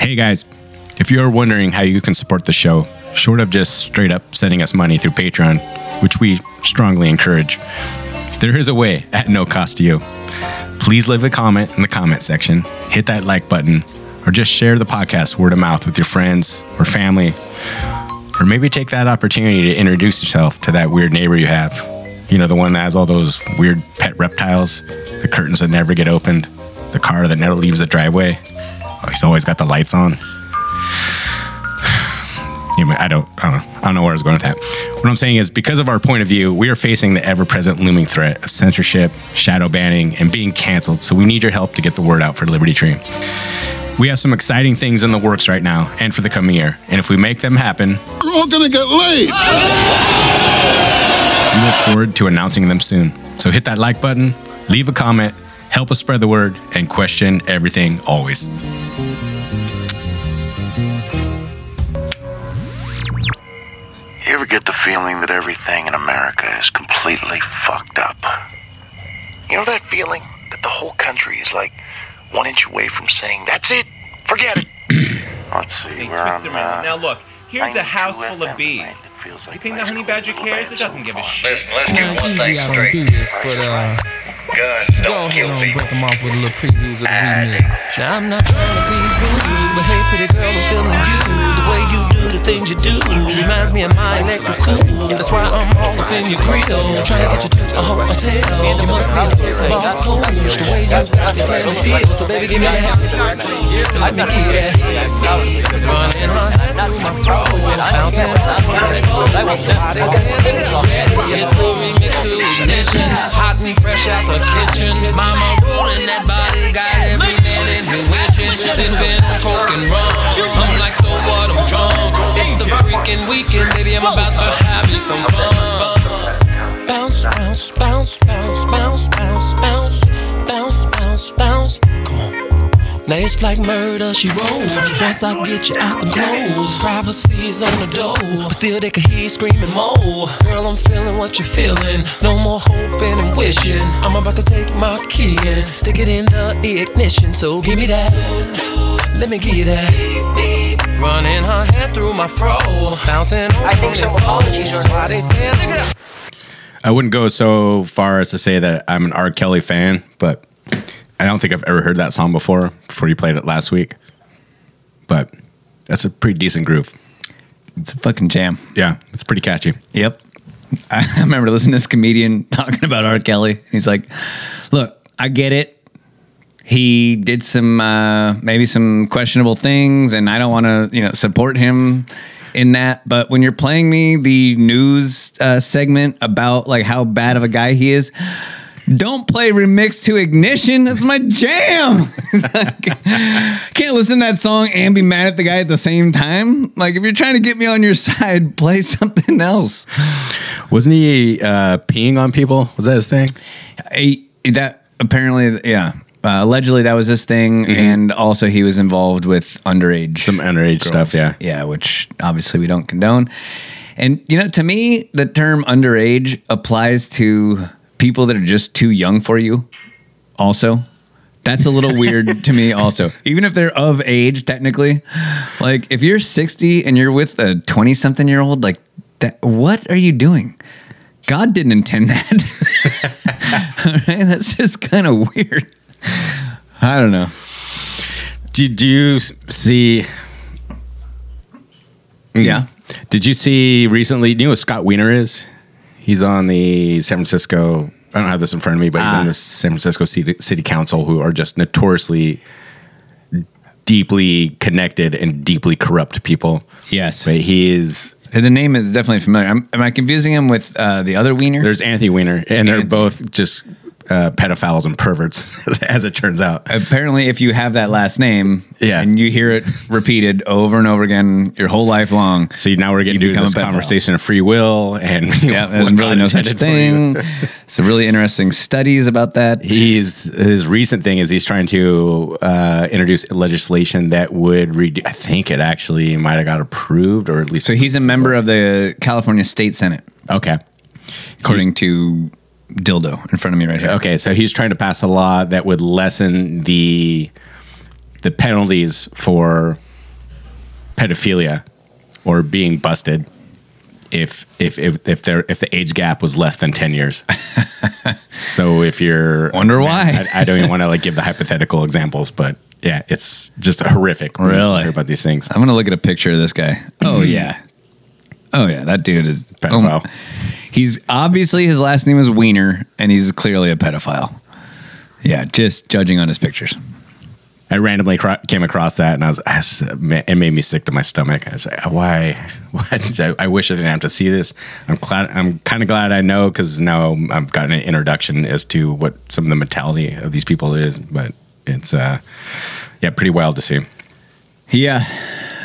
Hey guys, if you're wondering how you can support the show, short of just straight up sending us money through Patreon, which we strongly encourage, there is a way at no cost to you. Please leave a comment in the comment section, hit that like button, or just share the podcast word of mouth with your friends or family. Or maybe take that opportunity to introduce yourself to that weird neighbor you have. You know, the one that has all those weird pet reptiles, the curtains that never get opened, the car that never leaves the driveway. He's always got the lights on. I don't, I don't know. I don't know where I was going with that. What I'm saying is, because of our point of view, we are facing the ever-present looming threat of censorship, shadow banning, and being canceled. So we need your help to get the word out for Liberty Tree. We have some exciting things in the works right now and for the coming year. And if we make them happen, We're all gonna get laid. we look forward to announcing them soon. So hit that like button, leave a comment, help us spread the word, and question everything always. You ever get the feeling that everything in America is completely fucked up? You know that feeling that the whole country is like one inch away from saying, that's it, forget it. Let's see, They we're twist on, uh, Now look, here's a house full of bees. feels like You think the honey badger cares? It doesn't give a shit. Listen, let's Now, get one usually thing I don't straight. do this, but uh, Guns go ahead and break them off with a little previews of the remix. Now, I'm not trying to be rude, but hey, pretty girl, I'm feeling you. The things you do reminds me of my Lexus cool. That's why I'm all up in your grill, trying to get you to a hotel. You must be a football coach. The way you got the can feel, so baby, give me that. Let me get that. Running her hands through my fro, bouncing. Body said, Yes, the remix to ignition, hot and fresh out the kitchen. Mama rolling that body, got every man in here wishing. Sipping coke and rum. Drunk. It's the freaking weekend, baby. I'm about to have you some fun. Bounce, bounce, bounce, bounce, bounce, bounce, bounce, bounce, bounce, bounce. Come on. Now it's like murder, she wrote. Once I get you out them clothes, privacy's on the door. But still, they can hear you screaming more. Girl, I'm feeling what you're feeling. No more hoping and wishing. I'm about to take my key and stick it in the ignition. So give me that. Let me get that. Running her hands through my fro. Bouncing I think some apologies are why they said, check it out. I wouldn't go so far as to say that I'm an R. Kelly fan, but I don't think I've ever heard that song before. Before you played it last week, but that's a pretty decent groove. It's a fucking jam. Yeah, it's pretty catchy. Yep. I remember listening to this comedian talking about R. Kelly. He's like, look, I get it. He did some uh, maybe some questionable things, and I don't want to you know support him in that. But when you're playing me the news uh, segment about like how bad of a guy he is, don't play remix to ignition. That's my jam. Like, Can't listen to that song and be mad at the guy at the same time. Like if you're trying to get me on your side, play something else. Wasn't he uh, peeing on people? Was that his thing? I, that apparently, yeah. Uh, allegedly, that was his thing, and also he was involved with underage, Some underage stuff, yeah. yeah, which obviously we don't condone. And you know, to me, the term underage applies to people that are just too young for you. Also, that's a little weird to me. Also, even if they're of age, technically, like if you're 60 and you're with a 20 something year old, like that, what are you doing? God didn't intend that. All right, that's just kind of weird. I don't know. Did you see? Yeah. Did you see recently? Do you know what Scott Wiener is? He's on the San Francisco. I don't have this in front of me, but he's Ah. on the San Francisco City, City Council, who are just notoriously deeply connected and deeply corrupt people. Yes. But he is. And The name is definitely familiar. am am I confusing him with uh, the other Wiener? There's Anthony Weiner, and they're both just uh, pedophiles and perverts, as it turns out. Apparently, if you have that last name, Yeah. and you hear it repeated over and over again your whole life long, So now we're getting to this a conversation of free will, and yeah, there's really no such intended for you. thing. Some really interesting studies about that. He's his recent thing is he's trying to uh, introduce legislation that would reduce. I think it actually might have got approved, or at least So he's a member of the California State Senate, okay. according to Dildo in front of me right here. Okay, so he's trying to pass a law that would lessen the the penalties for pedophilia or being busted if if if if there if the age gap was less than ten years. so if you're Wonder why. I, I don't even want to like give the hypothetical examples, but yeah, it's just horrific. Really? hear about these things. I'm gonna look at a picture of this guy. Oh yeah, oh yeah, that dude is Pedophile. oh, he's obviously his last name is Wiener, and he's clearly a pedophile. Yeah, just judging on his pictures. I randomly cro- came across that, and I was, I was- it made me sick to my stomach. I was like, why? Why? I, I wish I didn't have to see this. I'm glad. I'm kind of glad I know because now I've gotten an introduction as to what some of the mentality of these people is. But it's, uh, yeah, pretty wild to see. Yeah,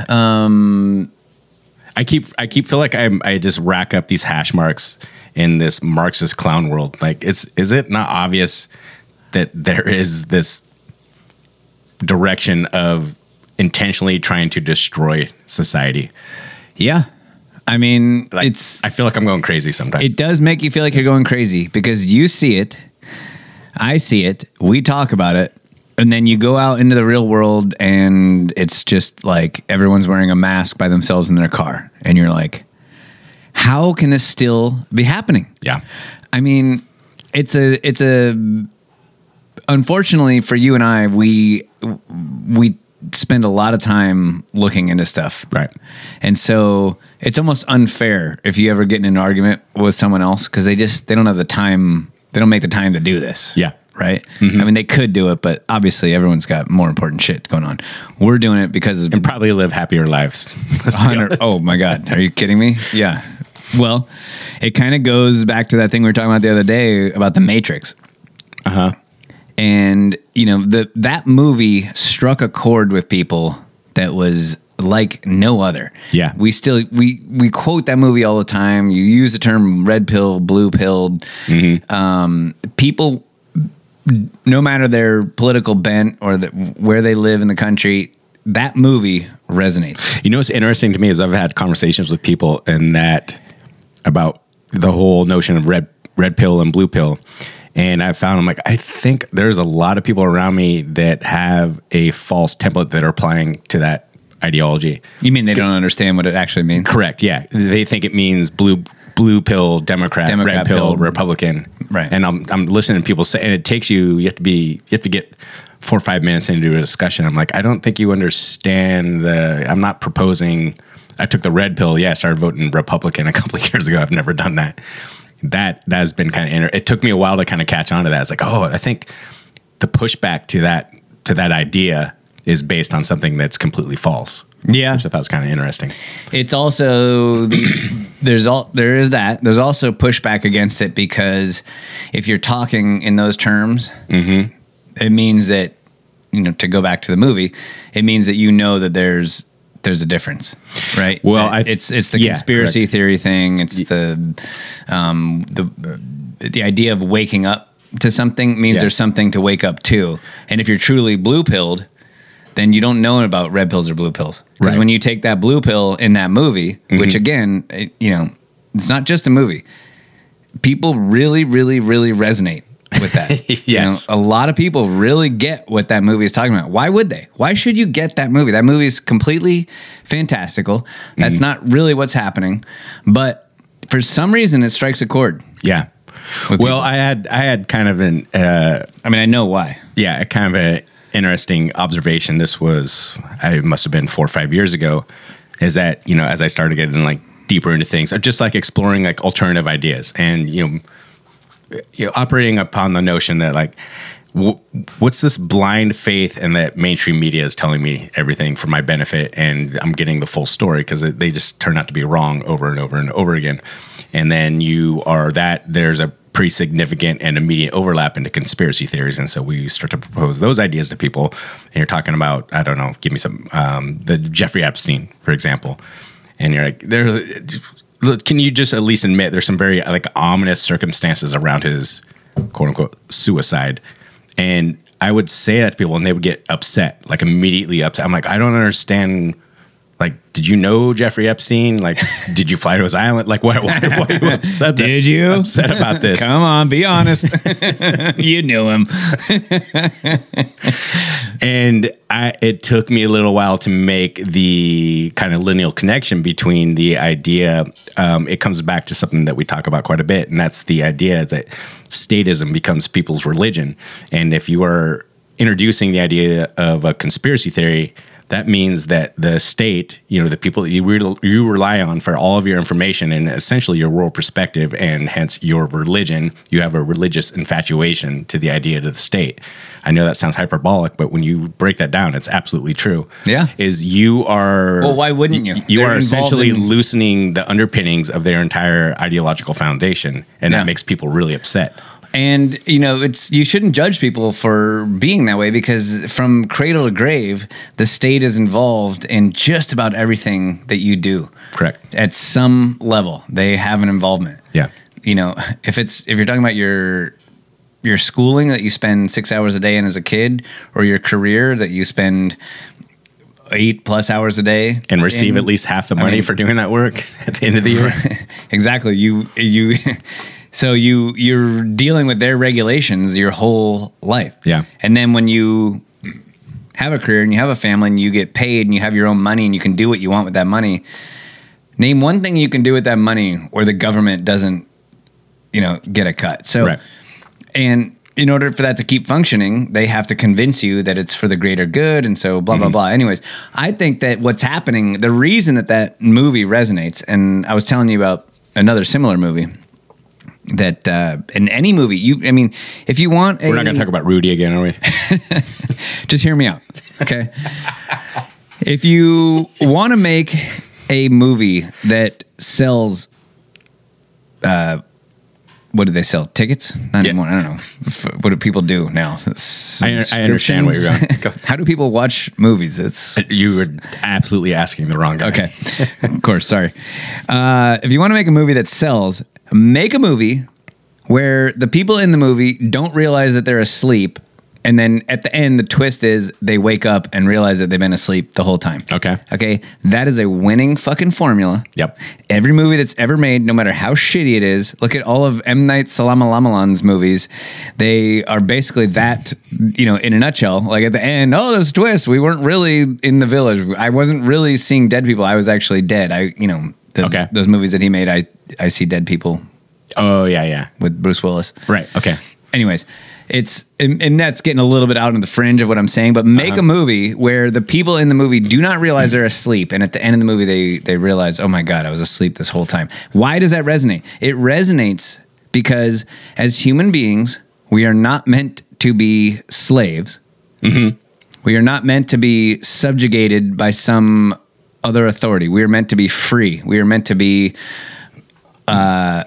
um, I keep, I keep feel like I'm, I just rack up these hash marks in this Marxist clown world. Like, it's, is it not obvious that there is this direction of intentionally trying to destroy society? yeah. I mean, Like, it's I feel like I'm going crazy sometimes. it does make you feel like you're going crazy because you see it, I see it, we talk about it, and then you go out into the real world and it's just like everyone's wearing a mask by themselves in their car, and you're like, how can this still be happening? yeah. I mean, it's a it's a unfortunately for you and I, we we spend a lot of time looking into stuff. Right. And so it's almost unfair if you ever get in an argument with someone else because they just they don't have the time they don't make the time to do this. Yeah. Right. I mean, they could do it, but obviously everyone's got more important shit going on. We're doing it because And probably live happier lives. Let's be 100 honest. oh my god are you kidding me yeah well it kind of goes back to that thing we were talking about the other day about the matrix Uh-huh. and you know the that movie struck a chord with people that was like no other Yeah. we still we we quote that movie all the time you use the term red pill blue pill Mm-hmm. um, people no matter their political bent or the, where they live in the country that movie resonates You know what's interesting to me is I've had conversations with people and that about the whole notion of red red pill and blue pill. And I found I'm like, I think there's a lot of people around me that have a false template that are applying to that ideology. You mean they don't understand what it actually means? Correct. Yeah, they think it means blue blue pill Democrat, Democrat red pill pill. Republican. Right. And I'm I'm listening to people say, and it takes you. You have to be. You have to get four or five minutes into a discussion. I'm like, I don't think you understand the. I'm not proposing. I took the red pill. Yeah, I started voting Republican a couple of years ago. I've never done that. That that has been kind of. Inter- it took me a while to kind of catch on to that. It's like, oh, I think the pushback to that to that idea is based on something that's completely false. Yeah. which I thought was kind of interesting. It's also the, there's all there is that. There's also pushback against it because if you're talking in those terms, it means that you know to go back to the movie, it means that you know that there's there's a difference, right? Well, I- it's it's the yeah, conspiracy correct. theory thing. It's the um, the the idea of waking up to something means Yeah. there's something to wake up to, and if you're truly blue pilled, then you don't know about red pills or blue pills. Because Right. when you take that blue pill in that movie, which mm-hmm. again, it- you know, it's not just a movie. People really, really, really resonate with that. You Yes. know, a lot of people really get what that movie is talking about. Why would they? Why should you get that movie? That movie is completely fantastical. That's mm-hmm. not really what's happening, but for some reason, it strikes a chord. Yeah. Well, people. I had I had kind of an uh, I mean, I know why. yeah, a kind of an interesting observation. This was I must have been four or five years ago. Is that you know as I started getting like deeper into things, just like exploring like alternative ideas and you know, you know operating upon the notion that like. wh- What's this blind faith in that mainstream media is telling me everything for my benefit, and I'm getting the full story because they just turn out to be wrong over and over and over again. And then you are that there's a pretty significant and immediate overlap into conspiracy theories, and so we start to propose those ideas to people. And you're talking about I don't know, give me some um, the Jeffrey Epstein, for example, and you're like, there's can you just at least admit there's some very like ominous circumstances around his quote unquote suicide, and I would say that to people, and they would get upset, like immediately upset. I'm like, I don't understand like, did you know Jeffrey Epstein? Like, did you fly to his island? Like, what? Why, why are you upset? Did you? upset about this? Come on, be honest. you knew him. and I, it took me a little while to make the kind of lineal connection between the idea. Um, it comes back to something that we talk about quite a bit, and that's the idea that statism becomes people's religion. And if you are introducing the idea of a conspiracy theory, that means that the state, you know, the people that you, re- you rely on for all of your information and essentially your world perspective and hence your religion, you have a religious infatuation to the idea of the state. I know that sounds hyperbolic, but when you break that down, it's absolutely true. Yeah. Is you are. Well, why wouldn't you? You They're are essentially in- loosening the underpinnings of their entire ideological foundation. And Yeah. that makes people really upset. And you know, it's you shouldn't judge people for being that way because from cradle to grave, the state is involved in just about everything that you do. Correct. At some level, they have an involvement. Yeah. You know, if it's if you're talking about your your schooling that you spend six hours a day in as a kid, or your career that you spend eight plus hours a day And receive in- at least half the I money mean- for doing that work at the end of the year. exactly you you so you you're dealing with their regulations your whole life Yeah. and then when you have a career and you have a family and you get paid and you have your own money and you can do what you want with that money name one thing you can do with that money where the government doesn't you know get a cut so Right. and in order for that to keep functioning, they have to convince you that it's for the greater good, and so blah blah mm-hmm. blah. Anyways, I think that what's happening, the reason that that movie resonates, and I was telling you about another similar movie that uh, in any movie, you, I mean, if you want, a, We're not going to talk about Rudy again, are we? just hear me out, okay? if you want to make a movie that sells, uh, what do they sell? Tickets? Not Yeah. anymore. I don't know. What do people do now? I- I understand where you're going. Go. How do people watch movies? It's You were absolutely asking the wrong guy. okay. of course. Sorry. Uh, if you want to make a movie that sells, make a movie where the people in the movie don't realize that they're asleep. And then at the end, the twist is they wake up and realize that they've been asleep the whole time. Okay. Okay. That is a winning fucking formula. Yep. Every movie that's ever made, no matter how shitty it is, look at all of M. Night Shyamalan's movies. They are basically that, you know, in a nutshell. Like at the end, oh, there's a twist. We weren't really in the village. I wasn't really seeing dead people. I was actually dead. I, you know, those, Okay. those movies that he made, I, I see dead people Oh, yeah, yeah. with Bruce Willis. Right. Okay. Anyways, it's and, and that's getting a little bit out on the fringe of what I'm saying, but make uh-huh. a movie where the people in the movie do not realize they're asleep, and at the end of the movie they they realize, oh my god, I was asleep this whole time. Why does that resonate? It resonates because as human beings, we are not meant to be slaves. Mm-hmm. We are not meant to be subjugated by some other authority. We are meant to be free. We are meant to be Uh,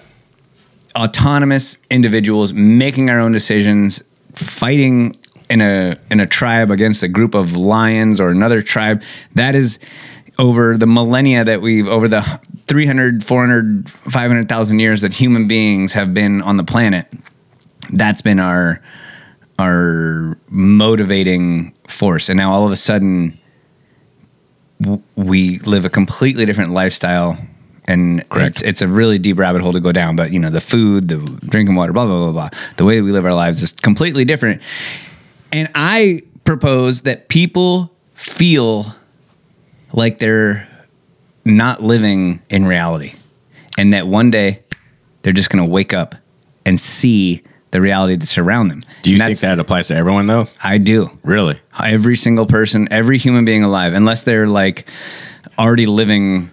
autonomous individuals making our own decisions, fighting in a in a tribe against a group of lions or another tribe. That is over the millennia that we've over the 300 400 500,000 years that human beings have been on the planet. That's been our our motivating force. And now all of a sudden we live a completely different lifestyle and Correct. it's, it's a really deep rabbit hole to go down but you know the food the drinking water blah blah blah blah the way we live our lives is completely different and i propose that people feel like they're not living in reality and that one day they're just going to wake up and see the reality that's around them Do you think that applies to everyone, though? i do Really? every single person, every human being alive, unless they're like already living,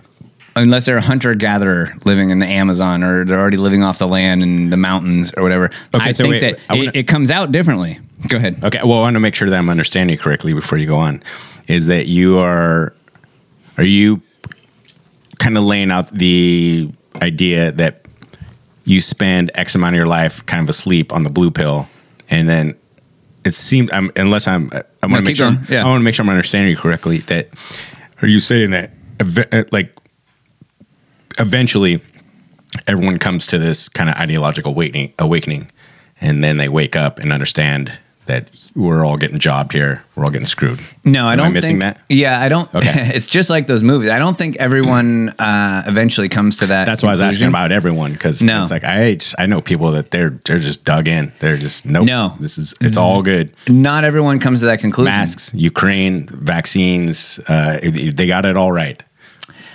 unless they're a hunter gatherer living in the Amazon or they're already living off the land in the mountains or whatever. Okay, I so think wait, that I wanna- it, it comes out differently. Go ahead. Okay. Well, I want to make sure that I'm understanding you correctly before you go on. Is that you are, are you kind of laying out the idea that you spend X amount of your life kind of asleep on the blue pill, and then it seemed, I'm, unless I'm, I want No, to make sure. Yeah. I want to make sure I'm understanding you correctly. That are you saying that uh, like eventually everyone comes to this kind of ideological awakening, awakening, and then they wake up and understand that we're all getting jobbed here. We're all getting screwed. No, I Am don't missing think. that. Yeah, I don't. Okay. it's just like those movies. I don't think everyone uh, eventually comes to that. That's why I was asking about everyone because No. it's like I just, I know people that they're they're just dug in. They're just nope. No. this is it's all good. Not everyone comes to that conclusion. Masks, Ukraine, vaccines, uh, they got it all right.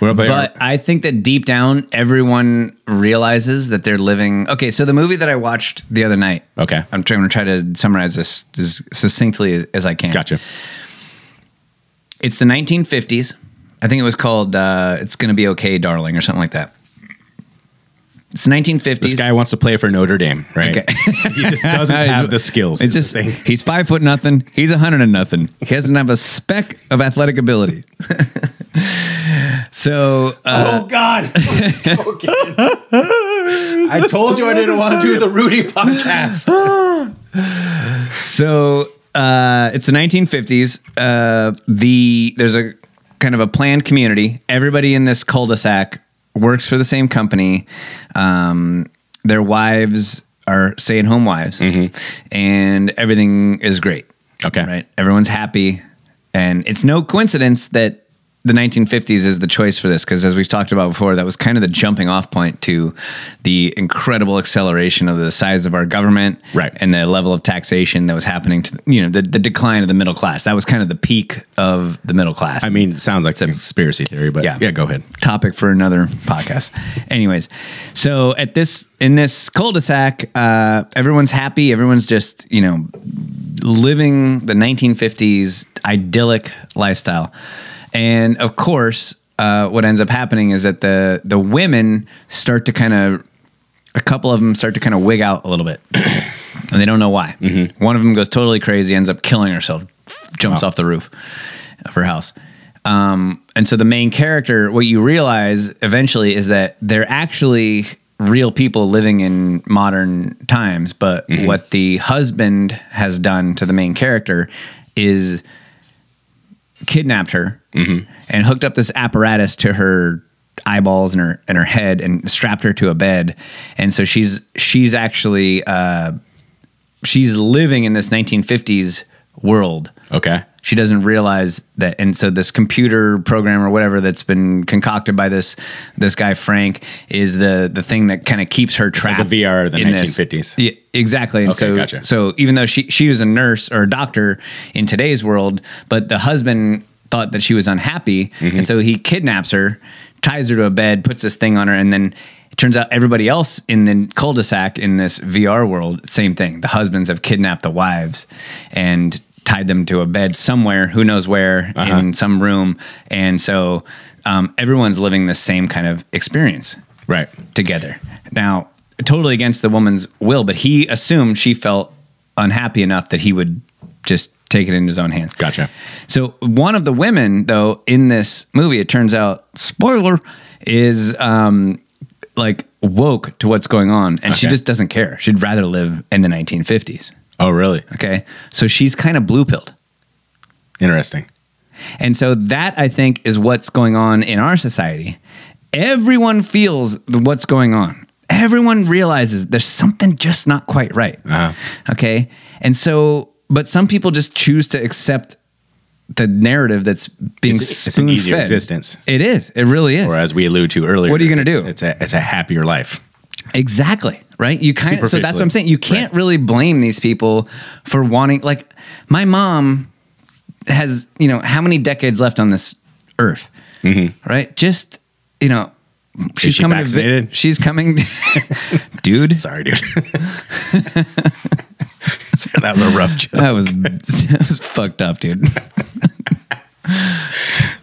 About But I think that deep down, everyone realizes that they're living. Okay, so the movie that I watched the other night. Okay. I'm trying to try to summarize this as succinctly as, as I can. gotcha. It's the 1950s. I think it was called uh, "It's Gonna Be Okay, Darling" or something like that. It's 1950s. This guy wants to play for Notre Dame, right? Okay. he just doesn't have the skills. It's just he's five foot nothing. He's a hundred and nothing. He doesn't have a speck of athletic ability. so uh, oh God! I told you I didn't want to do the Rudy podcast. So uh, it's the 1950s. Uh, the there's a kind of a planned community. Everybody in this cul-de-sac works for the same company. Um, their wives are stay-at-home wives, and everything is great. Okay. right? Everyone's happy, and it's no coincidence that the 1950s is the choice for this because, as we've talked about before, that was kind of the jumping off point to the incredible acceleration of the size of our government, Right. and the level of taxation that was happening to you know the, the decline of the middle class. That was kind of the peak of the middle class. I mean, it sounds like a conspiracy theory, but Yeah. yeah, go ahead. topic for another podcast. Anyways, so at this in this cul-de-sac, uh, everyone's happy. Everyone's just you know living the 1950s idyllic lifestyle, and of course, uh, what ends up happening is that the the women start to kind of a couple of them start to kind of wig out a little bit, and they don't know why. One of them goes totally crazy, ends up killing herself, jumps Wow. off the roof of her house. Um, and so the main character, what you realize eventually is that they're actually real people living in modern times, but what the husband has done to the main character is kidnapped her and hooked up this apparatus to her eyeballs and her and her head and strapped her to a bed. And so she's she's actually uh she's living in this 1950s world. Okay. She doesn't realize that and so this computer program or whatever that's been concocted by this this guy frank is the the thing that kind of keeps her like trapped a VR of the in this. yeah, exactly and Okay, so gotcha. so even though she she was a nurse or a doctor in today's world but the husband thought that she was unhappy Mm-hmm. and so he kidnaps her ties her to a bed puts this thing on her and then it turns out everybody else in the cul-de-sac in this VR world, same thing. The husbands have kidnapped the wives and tied them to a bed somewhere, who knows where, Uh-huh. in some room. And so um, everyone's living the same kind of experience Right. together. Now, totally against the woman's will, but he assumed she felt unhappy enough that he would just take it in his own hands. Gotcha. So one of the women, though, in this movie, it turns out, spoiler, is um, like woke to what's going on, and she just doesn't care. She'd rather live in the 1950s. Oh, really? Okay, so she's kind of blue pilled. Interesting. And so that I think is what's going on in our society. Everyone feels what's going on. Everyone realizes there's something just not quite right. Uh-huh. Okay. And so, but some people just choose to accept the narrative that's being It's- it's an easier spoon-fed. existence. It is. It really is. Or as we allude to earlier, What are you gonna do? It's a it's a happier life. Exactly. Right. You kind of, so that's what I'm saying. You can't Right. really blame these people for wanting, like, my mom has, you know, how many decades left on this earth? Mm-hmm. Right. Just, you know, she's she coming vaccinated? to, she's coming, dude. Sorry, dude. Sorry, that was a rough joke. That was, that was fucked up, dude.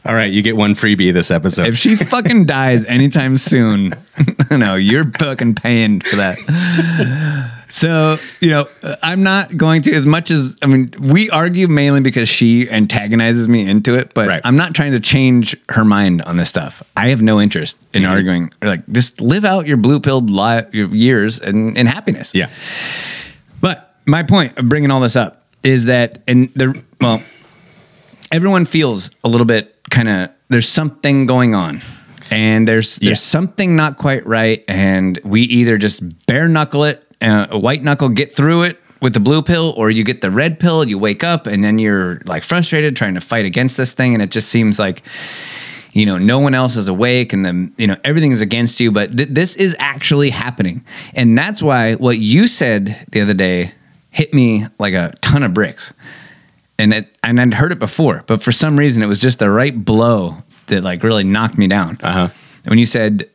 All right, you get one freebie this episode. If she fucking dies anytime soon, no, you're fucking paying for that. So, you know, I'm not going to, as much as, I mean, we argue mainly because she antagonizes me into it, but Right. I'm not trying to change her mind on this stuff. I have no interest in Mm-hmm. arguing. Like, just live out your blue pilled li- years in, in happiness. yeah. But my point of bringing all this up is that, and the well, everyone feels a little bit kind of there's something going on, and there's there's Yeah. something not quite right, and we either just bare knuckle it, uh, white knuckle, get through it, with the blue pill or you get the red pill, you wake up and then you're like frustrated trying to fight against this thing. And it just seems like, you know, no one else is awake and then, you know, everything is against you. But th- this is actually happening. And that's why what you said the other day hit me like a ton of bricks. And it, and I'd heard it before, but for some reason it was just the right blow that like really knocked me down. Uh huh. When you said,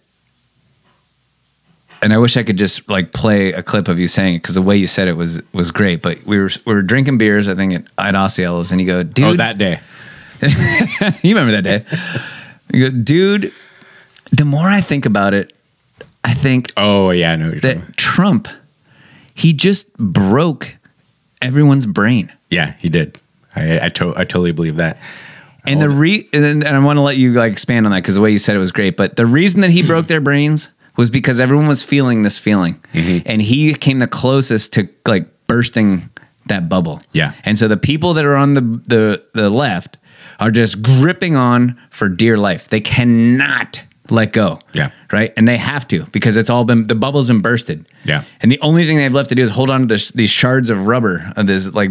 and I wish I could just like play a clip of you saying it because the way you said it was was great. But we were we were drinking beers, I think at, at Osceolas, and you go, dude, Oh, that day. you remember that day? You go, dude. The more I think about it, I think Oh yeah, I know. That Trump, he just broke everyone's brain. Yeah, he did. I I, to- I totally believe that. And the re and, and I want to let you like expand on that because the way you said it was great. But the reason that he broke their brains was because everyone was feeling this feeling, mm-hmm. and he came the closest to like bursting that bubble. Yeah. And so the people that are on the the the left are just gripping on for dear life. They cannot let go. Yeah. Right. And they have to because it's all been the bubble's been bursted. Yeah. And the only thing they've left to do is hold on to this, these shards of rubber. Of this like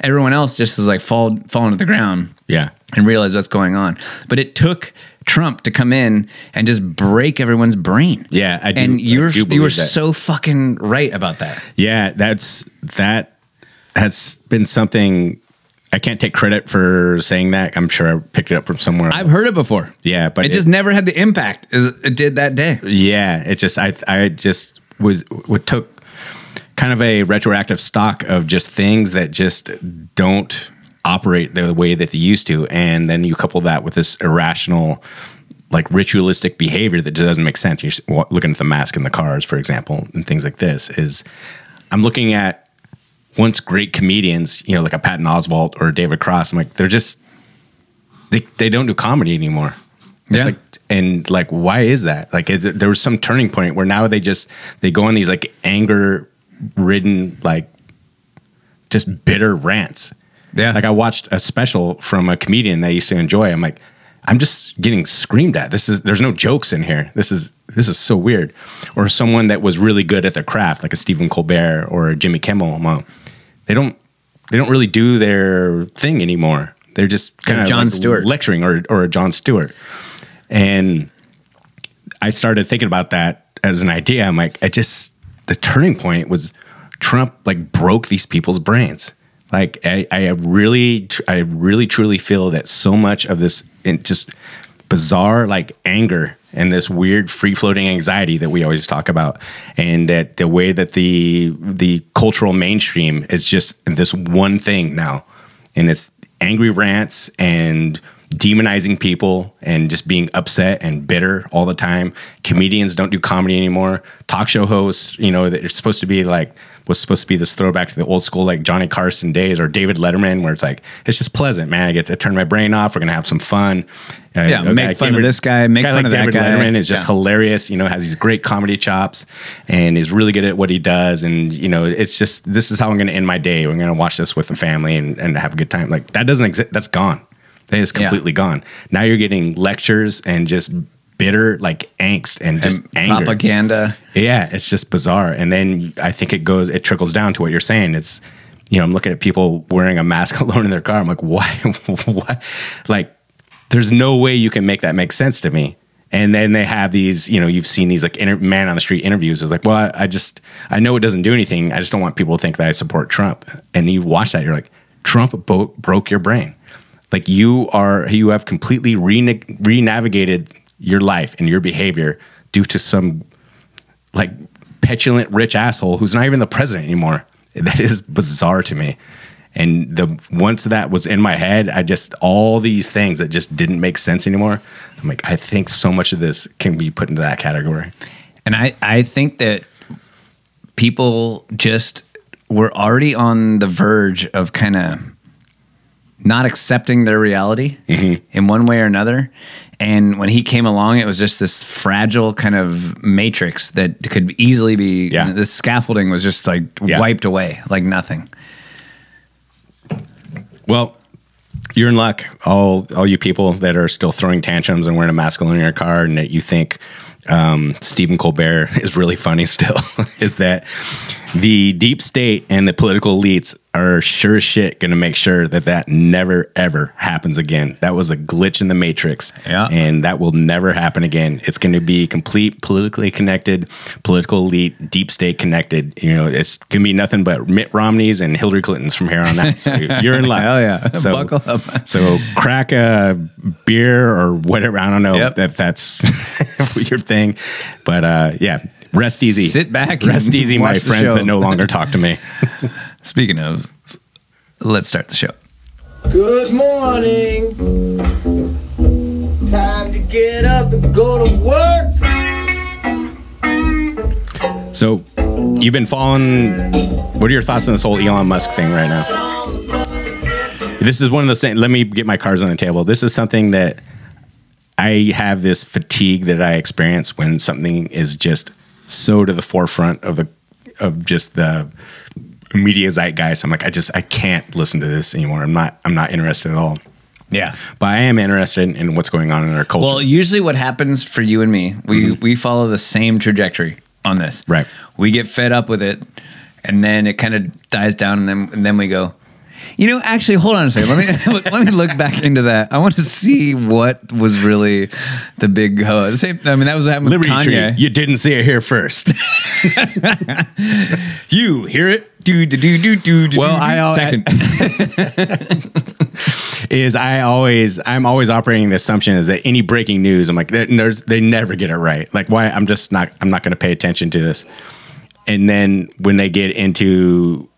everyone else just is like fall falling to the ground Yeah. and realize what's going on. But it took Trump to come in and just break everyone's brain. Yeah, I do- and you're do you were that. so fucking right about that. Yeah, that's that has been something I can't take credit for saying that. I'm sure I picked it up from somewhere. I've heard it before. Yeah, but it, just never had the impact as it did that day. Yeah, it just I I just was what took kind of a retroactive stock of just things that just don't operate the way that they used to, and then you couple that with this irrational. Like ritualistic behavior that just doesn't make sense. You're looking at the mask in the cars, for example, and things like this. Is I'm looking at once great comedians, you know, like a Patton Oswalt or David Cross. I'm like, they're just they they don't do comedy anymore. It's Yeah. like and like why is that? Like is it, there was some turning point where now they just they go on these like anger ridden like just bitter rants. Yeah. Like I watched a special from a comedian that I used to enjoy. I'm like, I'm just getting screamed at. This is there's no jokes in here. This is this is so weird. Or someone that was really good at their craft, like a Stephen Colbert or a Jimmy Kimmel. Well, they don't they don't really do their thing anymore. They're just kind of Jon Stewart. lecturing or or a Jon Stewart. And I started thinking about that as an idea. I'm like, I just the turning point was Trump like broke these people's brains. Like I, I really, I really truly feel that so much of this just bizarre like anger and this weird free floating anxiety that we always talk about, and that the way that the the cultural mainstream is just this one thing now, and it's angry rants and demonizing people and just being upset and bitter all the time. Comedians don't do comedy anymore. Talk show hosts, you know, that are supposed to be like was supposed to be this throwback to the old school like Johnny Carson days or David Letterman, where it's like it's just pleasant, man. I get to turn my brain off. We're gonna have some fun. Uh, Yeah, make fun of this guy, make fun like of that David guy. Letterman is just Yeah. hilarious. You know, has these great comedy chops and is really good at what he does. And you know, it's just this is how I'm going to end my day. We're going to watch this with the family and, and have a good time. Like that doesn't exist. That's gone. That is Yeah. completely gone. Now you're getting lectures and just bitter like angst and just And anger. propaganda. Yeah, it's just bizarre. And then I think it goes, it trickles down to what you're saying. It's, you know, I'm looking at people wearing a mask alone in their car. I'm like, why? why? Like, there's no way you can make that make sense to me. And then they have these, you know, you've seen these like inter- man on the street interviews. It's like, well, I, I just, I know it doesn't do anything. I just don't want people to think that I support Trump. And you watch that, you're like, Trump bo- broke your brain. Like you are, you have completely rene- re-navigated your life and your behavior due to some like petulant rich asshole who's not even the president anymore. That is bizarre to me. And the once that was in my head, I just all these things that just didn't make sense anymore. I'm like, I think so much of this can be put into that category. And I, I think that people just were already on the verge of kind of not accepting their reality mm-hmm. in one way or another. And when he came along, it was just this fragile kind of matrix that could easily be, Yeah. this scaffolding was just like Yeah. wiped away like nothing. Well, you're in luck. All all you people that are still throwing tantrums and wearing a mask alone in your car, and that you think um, Stephen Colbert is really funny still is that the deep state and the political elites are sure as shit going to make sure that that never ever happens again. That was a glitch in the matrix, Yeah. and that will never happen again. It's going to be complete politically connected, political elite, deep state connected. You know, it's going to be nothing but Mitt Romney's and Hillary Clinton's from here on out. So you're in luck. oh yeah. So, Buckle up. so crack a beer or whatever. I don't know Yep. if that's your thing, but uh, yeah, rest easy. Sit back rest and easy, my watch the friends show. that no longer talk to me. Speaking of, let's start the show. Good morning. Time to get up and go to work. So you've been following. What are your thoughts on this whole Elon Musk thing right now? This is one of those things. Let me get my cards on the table. This is something that I have this fatigue that I experience when something is just so to the forefront of the of just the media zeitgeist. I'm like, I just I can't listen to this anymore. I'm not I'm not interested at all. Yeah. But I am interested in what's going on in our culture. Well, usually what happens for you and me, we we follow the same trajectory on this. Mm-hmm. Right. We get fed up with it, and then it kind of dies down, and then and then we go. You know, actually, hold on a second. Let me look, let me look back into that. I want to see what was really the big. Uh, the same. I mean, that was what happened Liberty with Tree. Kanye. You didn't see it here first. You hear it? Do do do do do. do, Well, do, I al- second. is I always I'm always operating the assumption is that any breaking news I'm like they, they never get it right. Like why I'm just not I'm not going to pay attention to this. And then when they get into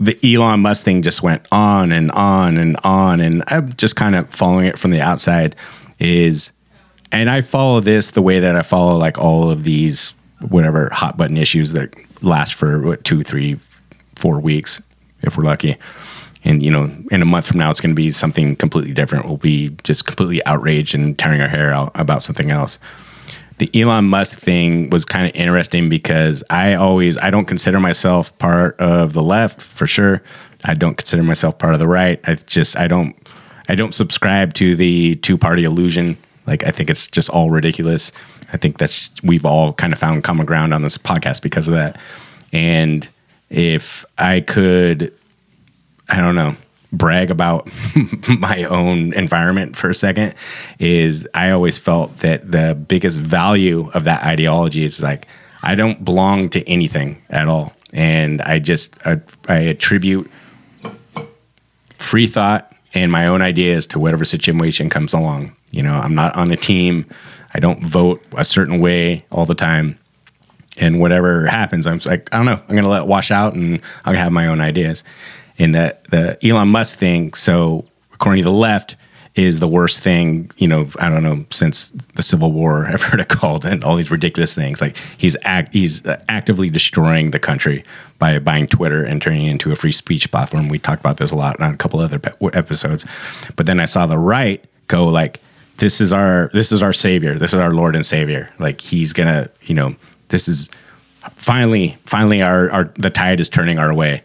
the Elon Musk thing, just went on and on and on, and I'm just kind of following it from the outside. Is and I follow this the way that I follow like all of these whatever hot button issues that last for what two, three, four weeks if we're lucky. And you know, in a month from now, it's going to be something completely different. We'll be just completely outraged and tearing our hair out about something else. The Elon Musk thing was kind of interesting because I always I don't consider myself part of the left for sure. I don't consider myself part of the right. I just I don't I don't subscribe to the two party illusion. Like I think it's just all ridiculous. I think that's we've all kind of found common ground on this podcast because of that. And if I could I don't know, brag about my own environment for a second is I always felt that the biggest value of that ideology is like I don't belong to anything at all. And I just I, I attribute free thought and my own ideas to whatever situation comes along. You know, I'm not on a team. I don't vote a certain way all the time. And whatever happens, I'm like, I don't know. I'm going to let it wash out and I'm going to have my own ideas. And that the Elon Musk thing, so according to the left, is the worst thing, you know, I don't know, since the Civil War, I've heard it called, and all these ridiculous things. Like he's act, he's uh, actively destroying the country by buying Twitter and turning it into a free speech platform. We talked about this a lot on a couple other episodes. But then I saw the right go like, this is our this is our savior. This is our Lord and Savior. Like he's gonna, you know, this is finally finally our, our the tide is turning our way.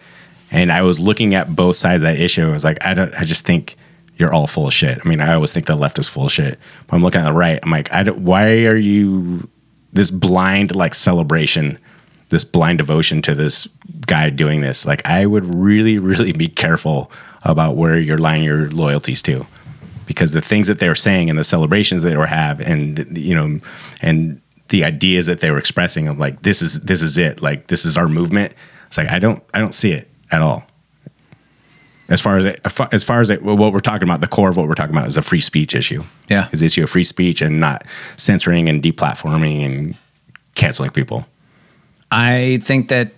And I was looking at both sides of that issue. I was like, I don't I just think you're all full of shit. I mean, I always think the left is full of shit. But I'm looking at the right. I'm like, I don't, why are you this blind like celebration, this blind devotion to this guy doing this? Like, I would really, really be careful about where you're lying your loyalties to, because the things that they were saying and the celebrations they were have, and you know, and the ideas that they were expressing of like, this is this is it. Like, this is our movement. It's like I don't I don't see it at all as far as it, as far as it, what we're talking about, the core of what we're talking about is a free speech issue. Yeah. is the issue of free speech and not censoring and deplatforming and canceling people. I think that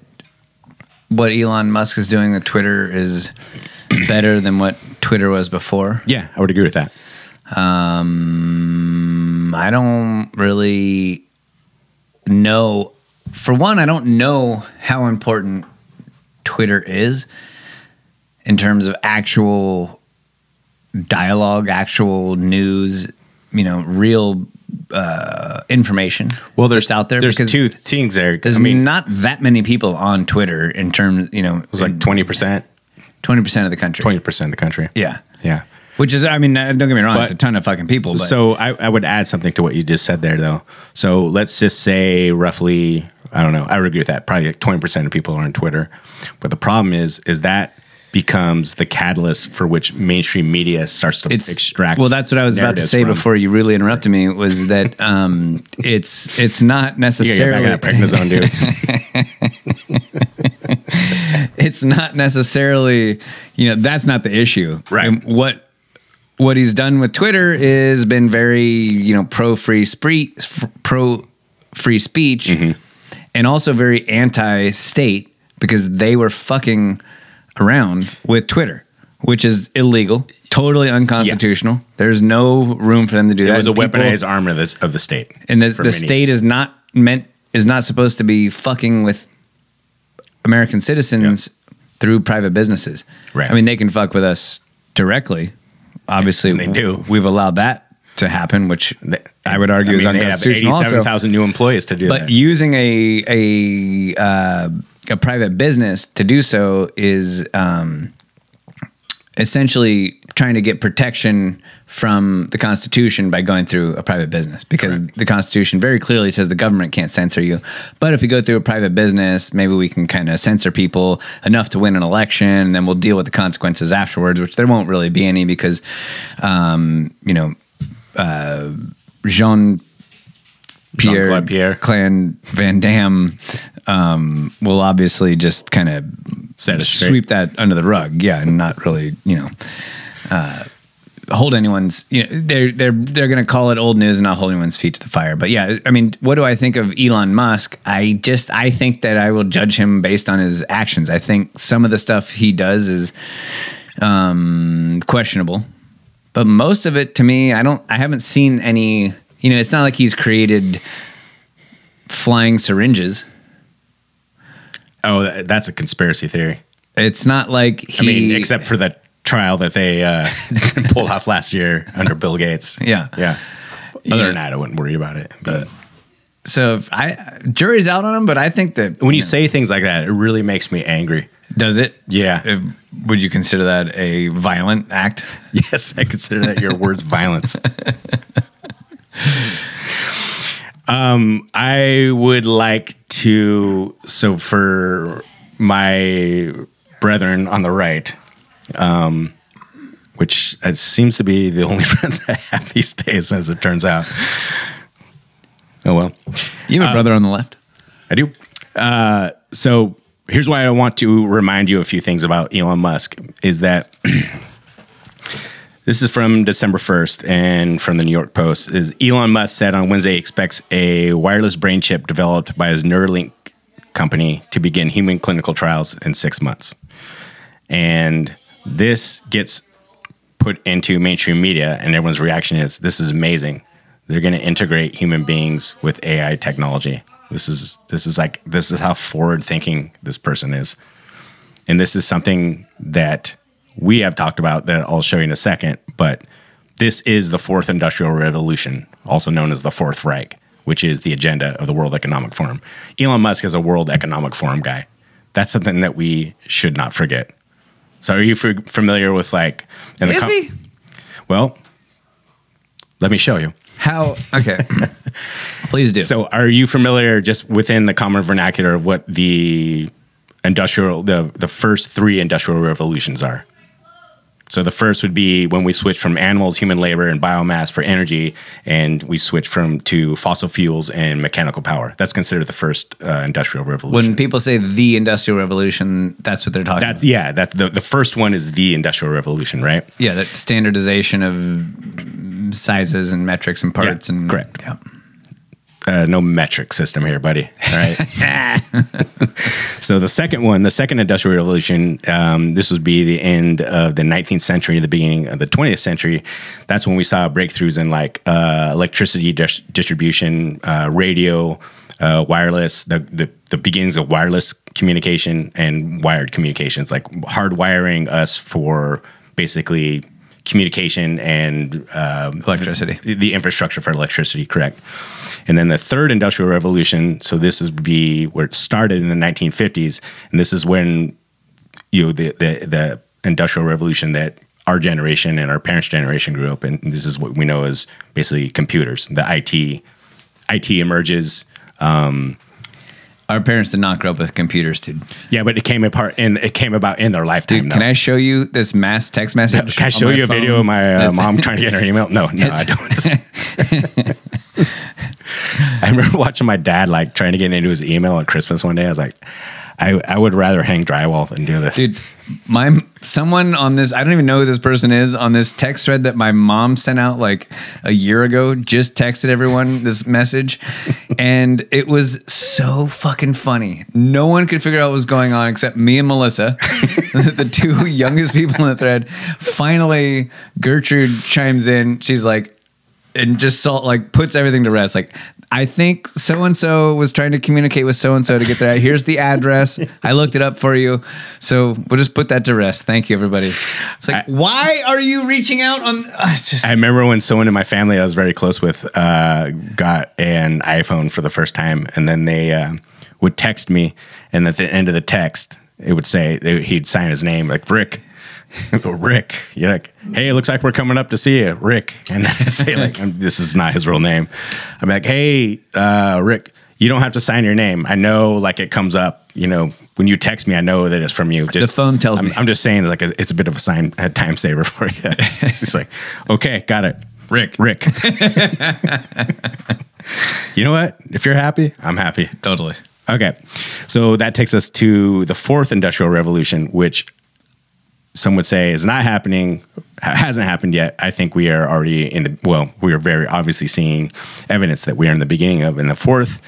what Elon Musk is doing with Twitter is better than what Twitter was before. Yeah, I would agree with that. Um, I don't really know. For one, I don't know how important Twitter is in terms of actual dialogue, actual news, you know, real uh, information. Well, there's out there There's two things there. There's I mean, not that many people on Twitter in terms, you know, it was like twenty percent, twenty percent of the country. twenty percent of the country. Yeah. yeah. Which is, I mean, uh, don't get me wrong, But- it's a ton of fucking people. But So I, I would add something to what you just said there, though. So let's just say roughly, I don't know, I would agree with that. Probably like twenty percent of people are on Twitter, but the problem is, is that becomes the catalyst for which mainstream media starts to it's extract. Well, that's what I was about to say from. before you really interrupted me. Was that um, it's it's not You gotta get necessarily that prednisone, dude. it's not necessarily you know that's not the issue Right. And what what he's done with twitter is been very you know pro free spree pro free speech Mm-hmm. and also very anti state because they were fucking around with twitter which is illegal totally unconstitutional there's no room for them to do that. it that was a People- weaponized arm of the, of the state, and the, the state years. is not meant is not supposed to be fucking with American citizens through private businesses. Right. I mean, they can fuck with us directly. Obviously, And they do. We've allowed that to happen, which I would argue is mean, have unconstitutional. Eighty-seven thousand new employees to do but that. using a a uh, a private business to do so is um, essentially trying to get protection from the Constitution by going through a private business because the Constitution very clearly says the government can't censor you. But if we go through a private business, maybe we can kind of censor people enough to win an election, and then we'll deal with the consequences afterwards, which there won't really be any because, um, you know, uh, Jean. Pierre, Pierre. Claude Van Damme um, will obviously just kind of Set it straight. sweep that under the rug. Yeah, and not really, you know, uh, hold anyone's. You know, they're they're they're going to call it old news and not hold anyone's feet to the fire. But yeah, I mean, what do I think of Elon Musk? I just I think that I will judge him based on his actions. I think some of the stuff he does is um, questionable, but most of it to me, I don't. I haven't seen any. You know, it's not like he's created flying syringes. oh, that's a conspiracy theory. It's not like he. I mean, except for that trial that they uh, pulled off last year under Bill Gates. Yeah. yeah. Yeah. Other than that, I wouldn't worry about it. But So if I jury's out on him, but I think that when you say things like that, it really makes me angry. does it, Yeah. if- would you consider that a violent act? Yes, I consider that your words violence. Um, I would like to. So for my brethren on the right, um, which it seems to be the only friends I have these days, as it turns out. Oh well. You have a brother on the left. I do. Uh, so here's why I want to remind you a few things about Elon Musk is that this is from December 1st and from the New York Post is Elon Musk said on Wednesday expects a wireless brain chip developed by his Neuralink company to begin human clinical trials in 6 months. And this gets put into mainstream media and everyone's reaction is this is amazing. They're going to integrate human beings with ai technology. This is this is like this is how forward thinking this person is. And this is something that we have talked about that i'll show you in a second but this is the fourth industrial revolution also known as the fourth reich which is the agenda of the world economic forum elon musk is a world economic forum guy that's something that we should not forget so are you f- familiar with like in the Is com- he? well, let me show you. How? Okay. Please do. So, are you familiar just within the common vernacular of what the industrial the the first three industrial revolutions are? So the first would be when we switch from animals, human labor, and biomass for energy, and we switch from to fossil fuels and mechanical power. That's considered the first uh, industrial revolution. when people say the industrial revolution, that's what they're talking that's about. yeah, that's the the first one is the industrial revolution, right? Yeah, that standardization of sizes and metrics and parts Yeah, and correct. Yeah. Uh, no metric system here, buddy. All right. so the second one, the second industrial revolution, um, this would be the end of the 19th century, the beginning of the 20th century. That's when we saw breakthroughs in like uh, electricity dis- distribution, uh, radio, uh, wireless, the, the the beginnings of wireless communication and wired communications, like hardwiring us for basically communication and um, Electricity. the, the infrastructure for electricity, correct. And then the third industrial revolution, so this would be where it started in the 1950s, and this is when you know the the, the industrial revolution that our generation and our parents' generation grew up in. This is what we know as basically computers. The IT, IT emerges. Our parents did not grow up with computers, dude. Yeah, but it came apart and it came about in their lifetime. Dude, can I show you this mass text message? Can I show you a phone? video of my uh, mom trying to get her email? No, no, I don't. I remember watching my dad like trying to get into his email at Christmas one day. I was like, I, I would rather hang drywall than do this. Dude, my someone on this, I don't even know who this person is on this text thread that my mom sent out like a year ago, just texted everyone this message. And it was so fucking funny. No one could figure out what was going on except me and Melissa, the two youngest people in the thread. Finally, Gertrude chimes in. She's like, and just salt like puts everything to rest. Like, I think so and so was trying to communicate with so and so to get there. Here's the address. I looked it up for you. So we'll just put that to rest. Thank you, everybody. It's like, I- why are you reaching out on? Uh, just I remember when someone in my family I was very close with uh, got an iPhone for the first time, and then they uh, would text me, and at the end of the text, it would say he'd sign his name like Rick. Go, Rick, you're like, hey, it looks like we're coming up to see you, Rick. And I say like, I'm- this is not his real name. I'm like, hey, uh, Rick, you don't have to sign your name. I know, like, it comes up. You know, when you text me, I know that it's from you. Just phone tells I'm, me. I'm just saying, like, it's a bit of a sign, a time saver for you. it's like, okay, got it. Rick. Rick. you know what? If you're happy, I'm happy. totally. Okay. So that takes us to the fourth industrial revolution, which some would say is not happening, hasn't happened yet. I think we are already in the, well, we are very obviously seeing evidence that we are in the beginning of. in the fourth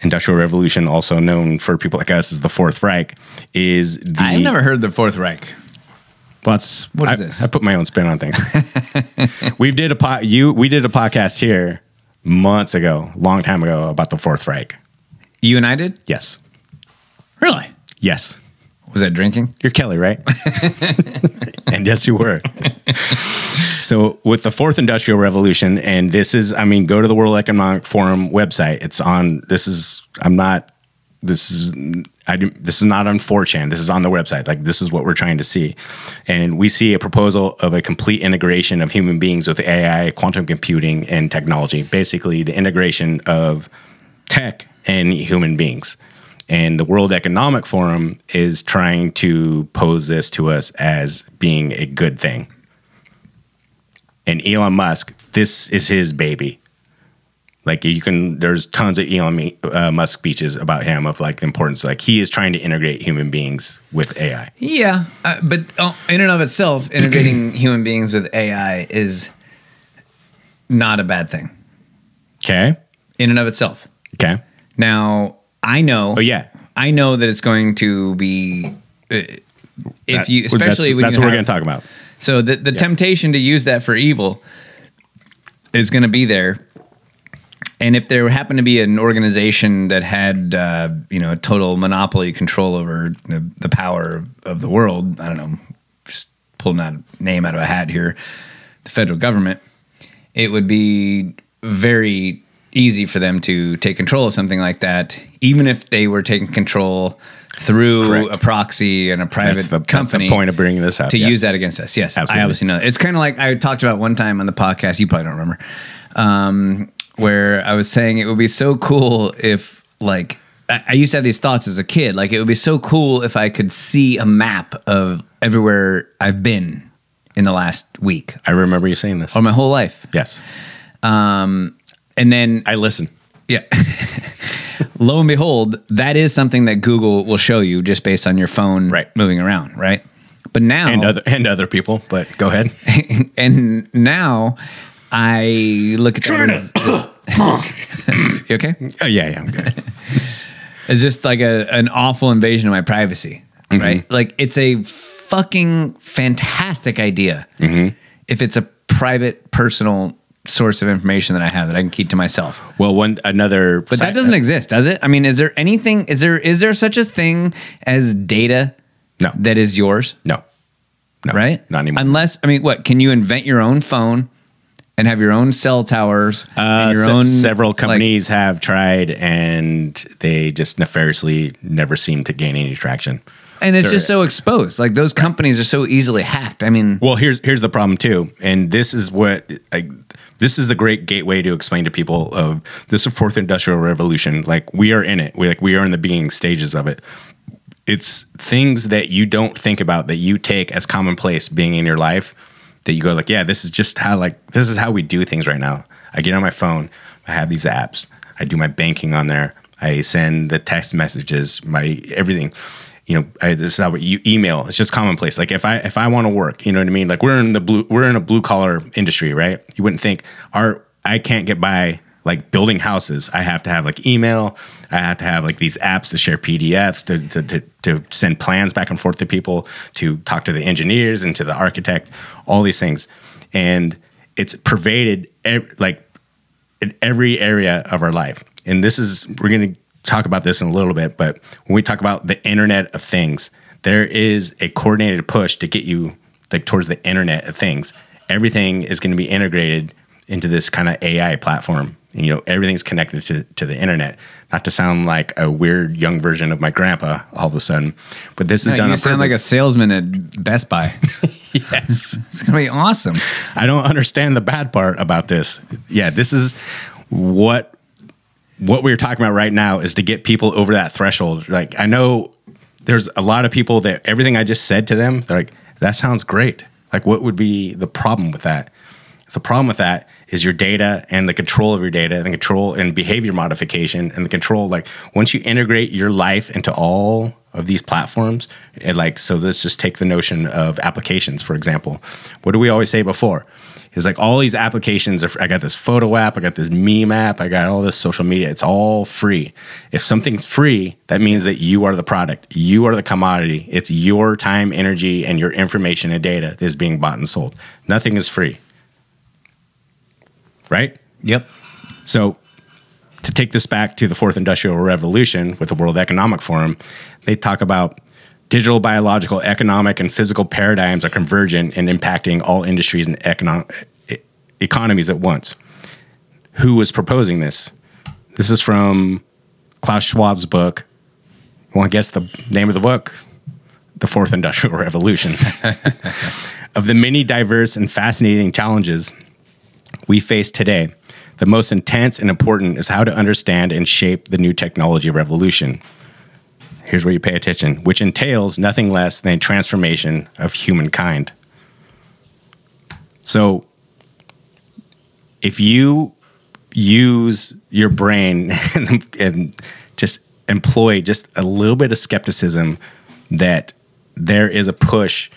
industrial revolution, also known for people like us as the Fourth Reich, is the. I've never heard the Fourth Reich. Well, it's, What is I, this? I put my own spin on things. we did a po- you we did a podcast here months ago, long time ago, about the Fourth Reich. You and I did? Yes, Really? yes, Was that drinking? you're Kelly, right? and yes, you were. so with the fourth industrial revolution, and this is, I mean, go to the World Economic Forum website. It's on. This is. I'm not. This is. I. do- This is not on 4chan. This is on the website. Like this is what we're trying to see, and we see a proposal of a complete integration of human beings with AI, quantum computing, and technology. Basically, the integration of tech and human beings. And the World Economic Forum is trying to pose this to us as being a good thing. And Elon Musk, this is his baby. Like you can, there's tons of Elon uh, Musk speeches about him of like the importance. Like he is trying to integrate human beings with AI. Yeah, uh, but uh, in and of itself, integrating human beings with AI is not a bad thing. Okay. In and of itself. Okay. Now, I know. Oh yeah. I know that it's going to be. Uh, if That- you, that's, especially when that's you what we're going to talk about. So the the temptation to use that for evil is going to be there. And if there happened to be an organization that had, uh, you know, a total monopoly control over the, the power of the world, I don't know, just pulling that name out of a hat here, the federal government, it would be very easy for them to take control of something like that, even if they were taking control through Correct. a proxy and a private That's the, that's company the point of bringing this up. to yes. use that against us. Yes, Absolutely. I obviously know. It's kind of like I talked about one time on the podcast. You probably don't remember, um, where I was saying it would be so cool if, like, I, I used to have these thoughts as a kid. Like, it would be so cool if I could see a map of everywhere I've been in the last week I remember you saying this. or my whole life. yes. Um, and then I listen. Yeah. Lo and behold, that is something that Google will show you just based on your phone Right. moving around, right? But now And other and other people, but go ahead. and now I look at that as- you okay? Oh, yeah, yeah, I'm good. It's just like a, an awful invasion of my privacy, Mm-hmm. right? Like it's a fucking fantastic idea Mm-hmm. if it's a private, personal source of information that I have that I can keep to myself. Well, one another, But that doesn't exist, does it? I mean, is there anything? Is there is there such a thing as data No, that is yours? no, no, right? Not anymore. Unless I mean, what can you invent your own phone and have your own cell towers Uh, and your se- own several like- companies have tried, and they just nefariously never seem to gain any traction. And it's They're- just so exposed. Like those companies are so easily hacked. I mean, Well, here's here's the problem too, and this is what I, this is the great gateway to explain to people of this fourth industrial revolution. Like we are in it. We like we are in the beginning stages of it. It's things that you don't think about that you take as commonplace being in your life that you go like, yeah, this is just how like this is how we do things right now. I get on my phone, I have these apps, I do my banking on there, I send the text messages, my everything you know, I, this is how you email. It's just commonplace. Like if I if I want to work, you know what I mean. Like we're in the blue, we're in a blue collar industry, right? You wouldn't think our I can't get by like building houses. I have to have like email. I have to have like these apps to share PDFs to to to, to send plans back and forth to people, to talk to the engineers and to the architect, all these things, and it's pervaded ev- like in every area of our life. And this is we're to talk about this in a little bit, but when we talk about the Internet of Things, there is a coordinated push to get you like towards the Internet of Things. Everything is going to be integrated into this kind of AI platform. And, you know, everything's connected to, to the internet. Not to sound like a weird young version of my grandpa all of a sudden, but this is done you sound like a salesman at Best Buy. yes. It's gonna be awesome. I don't understand the bad part about this. Yeah, this is what what we're talking about right now is to get people over that threshold. Like I know there's a lot of people that everything I just said to them, they're like, that sounds great. Like what would be the problem with that? The problem with that is your data and the control of your data and the control and behavior modification and the control. Like once you integrate your life into all of these platforms, and like so, let's just take the notion of applications for example. What do we always say before? Is like all these applications are. I got this photo app, I got this meme app, I got all this social media. It's all free. If something's free, that means that you are the product, you are the commodity. It's your time, energy, and your information and data that is being bought and sold. Nothing is free right? Yep. So, to take this back to the fourth industrial revolution with the World Economic Forum, they talk about digital, biological, economic, and physical paradigms are convergent and impacting all industries and econo- economies at once. Who was proposing this? This is from Klaus Schwab's book. Want to guess the name of the book? The Fourth Industrial Revolution. of the many diverse and fascinating challenges we face today, the most intense and important is how to understand and shape the new technology revolution. Here's where you pay attention, which entails nothing less than a transformation of humankind. So, if you use your brain and, and just employ just a little bit of skepticism that there is a push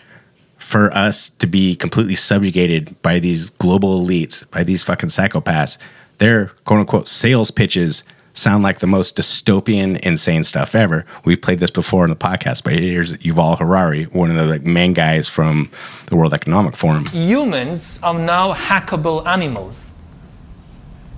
for us to be completely subjugated by these global elites, by these fucking psychopaths. Their quote unquote sales pitches sound like the most dystopian, insane stuff ever. We've played this before in the podcast, but here's Yuval Harari, one of the like, main guys from the World Economic Forum. humans are now hackable animals.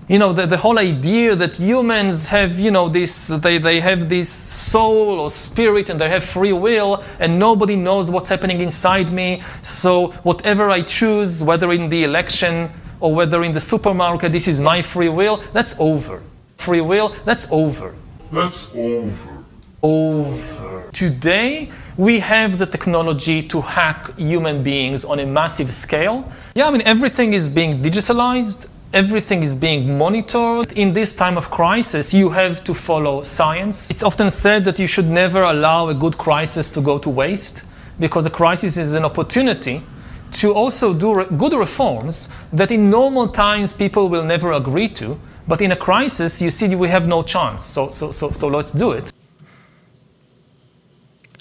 You know, the, the whole idea that humans have, you know, this, they, they have this soul or spirit and they have free will and nobody knows what's happening inside me. So whatever I choose, whether in the election or whether in the supermarket, this is my free will, that's over. Free will, that's over. That's over. over. Today, we have the technology to hack human beings on a massive scale. Yeah, I mean, everything is being digitalized, everything is being monitored. In this time of crisis, you have to follow science. It's often said that you should never allow a good crisis to go to waste because a crisis is an opportunity to also do re- good reforms that in normal times people will never agree to. But in a crisis, you see, we have no chance. So, so, so, so let's do it.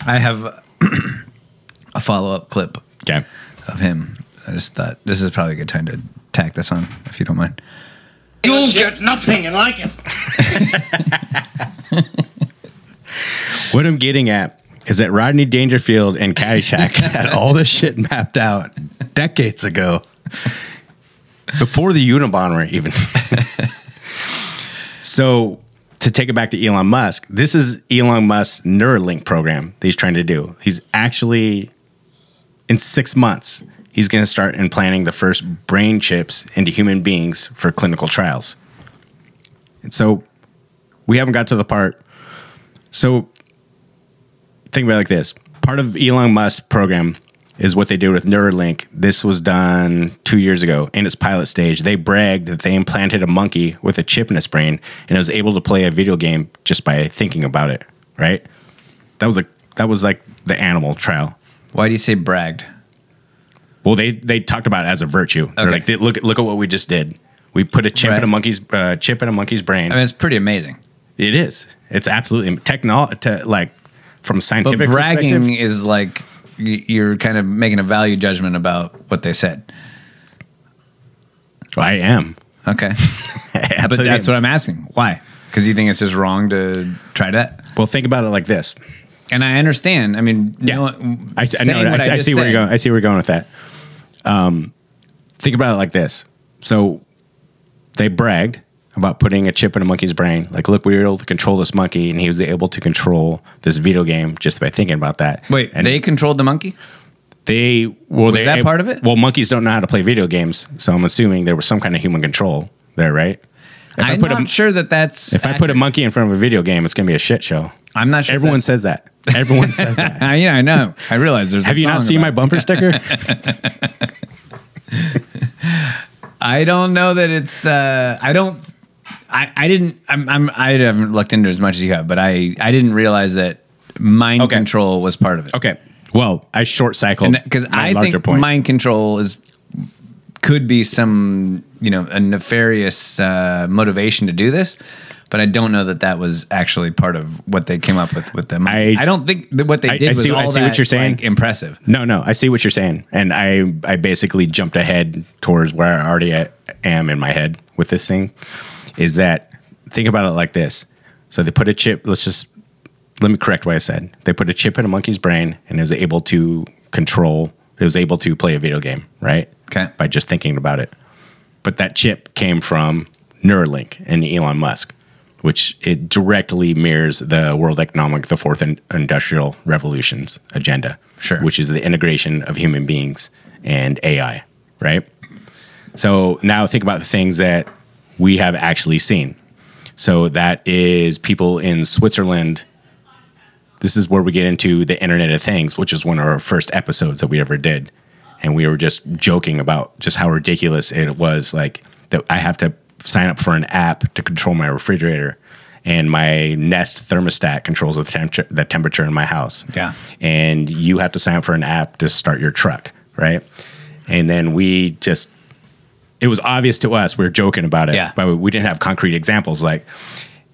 I have a follow up clip Okay. of him. I just thought this is probably a good time to tack this on, if you don't mind. You'll get nothing, and I can. What I'm getting at is that Rodney Dangerfield and Caddyshack had all this shit mapped out decades ago, before the Unabomber even. so, to take it back to Elon Musk, this is Elon Musk's Neuralink program that he's trying to do. He's actually, in six months, he's going to start implanting the first brain chips into human beings for clinical trials. And so, we haven't got to the part. So, think about it like this part of Elon Musk's program is what they did with Neuralink. This was done two years ago in its pilot stage. They bragged that they implanted a monkey with a chip in its brain and it was able to play a video game just by thinking about it. Right? That was like that was like the animal trial. Why do you say bragged? Well, they they talked about it as a virtue. They're like, they, look look at what we just did. We put a chip Right. in a monkey's uh, chip in a monkey's brain. I mean, it's pretty amazing. it is. It's absolutely techno te- like from a But scientific bragging is like you're kind of making a value judgment about what they said. I am. Okay. but that's what I'm asking. Why? Because you think it's just wrong to try that? Well, think about it like this. And I understand. I mean, Yeah, no, I, I, know, I, what see- I see where you're going. I see where you're going with that. Um, think about it like this. So they bragged about putting a chip in a monkey's brain. Like, look, we were able to control this monkey, and he was able to control this video game just by thinking about that. Wait, and they controlled the monkey? they well, Was they, that part of it? Well, monkeys don't know how to play video games, so I'm assuming there was some kind of human control there, right? If I'm put not a, sure that that's. if I put a monkey in front of a video game, it's going to be a shit show. I'm not sure. Everyone says that. Everyone says that. Yeah, I know. I realize there's. a Have you not seen my bumper sticker? I don't know that it's. Uh, I don't. I, I didn't. I'm, I'm. I haven't looked into it as much as you have, but I. I didn't realize that mind Okay. control was part of it. Okay. Well, I short cycled Because my I larger think point. mind control is could be some you know a nefarious uh, motivation to do this, but I don't know that that was actually part of what they came up with with them. I, I- don't think that what they I- did I was see- all I see what that, you're saying. like, impressive. No, no, I see what you're saying, and I I basically jumped ahead towards where I already a- am in my head with this thing. Is that think about it like this? So they put a chip. Let's just let me correct what I said. They put a chip in a monkey's brain, and it was able to control. It was able to play a video game, right? Okay. By just thinking about it. But that chip came from Neuralink and Elon Musk, which it directly mirrors the World Economic, the Fourth Industrial Revolution's agenda, Sure. which is the integration of human beings and AI, right? So now think about the things that we have actually seen. So that is people in Switzerland. This is where we get into the Internet of Things, which is one of our first episodes that we ever did. And we were just joking about just how ridiculous it was. Like that I have to sign up for an app to control my refrigerator, and my Nest thermostat controls the temperature the temperature in my house. Yeah. And you have to sign up for an app to start your truck, right? And then we just it was obvious to us. We were joking about it, Yeah. but we didn't have concrete examples. Like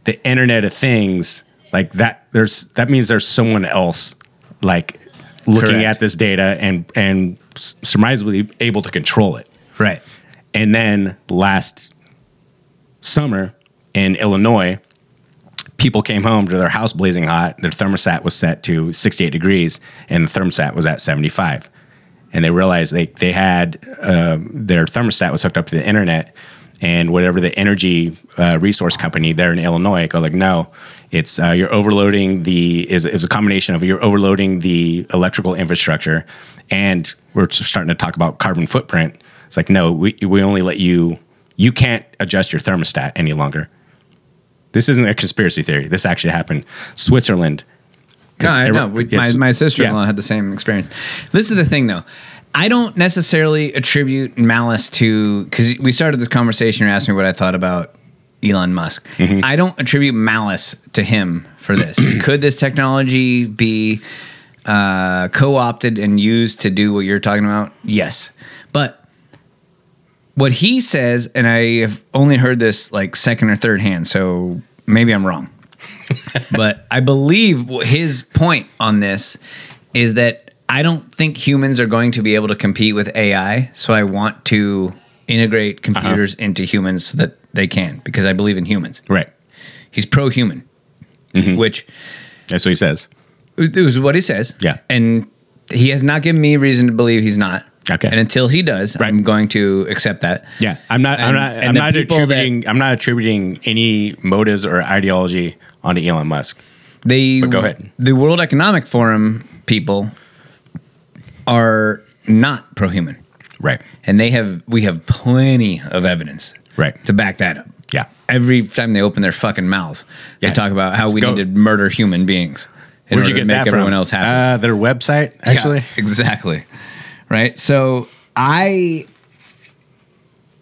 the Internet of Things, like that. There's that means there's someone else, like looking Correct. at this data and and surmisably able to control it. Right. And then last summer in Illinois, people came home to their house blazing hot. Their thermostat was set to 68 degrees, and the thermostat was at 75. And they realized they they had uh, their thermostat was hooked up to the internet, and whatever the energy uh, resource company there in Illinois go like, no, it's uh, you're overloading the is is a combination of you're overloading the electrical infrastructure, and we're starting to talk about carbon footprint. It's like no, we we only let you you can't adjust your thermostat any longer. This isn't a conspiracy theory. This actually happened. Switzerland. No, I know. We, my my sister in law Yeah. had the same experience. This is the thing, though. I don't necessarily attribute malice to because we started this conversation. You asked me what I thought about Elon Musk. Mm-hmm. I don't attribute malice to him for this. Could this technology be uh, co-opted and used to do what you're talking about? Yes, but what he says, and I have only heard this like second or third hand, so maybe I'm wrong. But I believe his point on this is that I don't think humans are going to be able to compete with AI. So I want to integrate uh-huh. computers into humans so that they can, because I believe in humans. Right. He's pro human, mm-hmm. which That's what he says. it was what he says. Yeah. And he has not given me reason to believe he's not. Okay. And until he does, Right. I'm going to accept that. Yeah, I'm not. I'm not. and I'm not people that- attributing. I'm not attributing any motives or ideology onto Elon Musk. They But go ahead. The World Economic Forum people are not pro-human, Right. and they have we have plenty of evidence Right. to back that up. Yeah. Every time they open their fucking mouths, Yeah. they talk about how we Go- need to murder human beings. in Where'd you get to make that everyone from? else happy. Uh, their website, actually. Yeah, exactly. Right. So I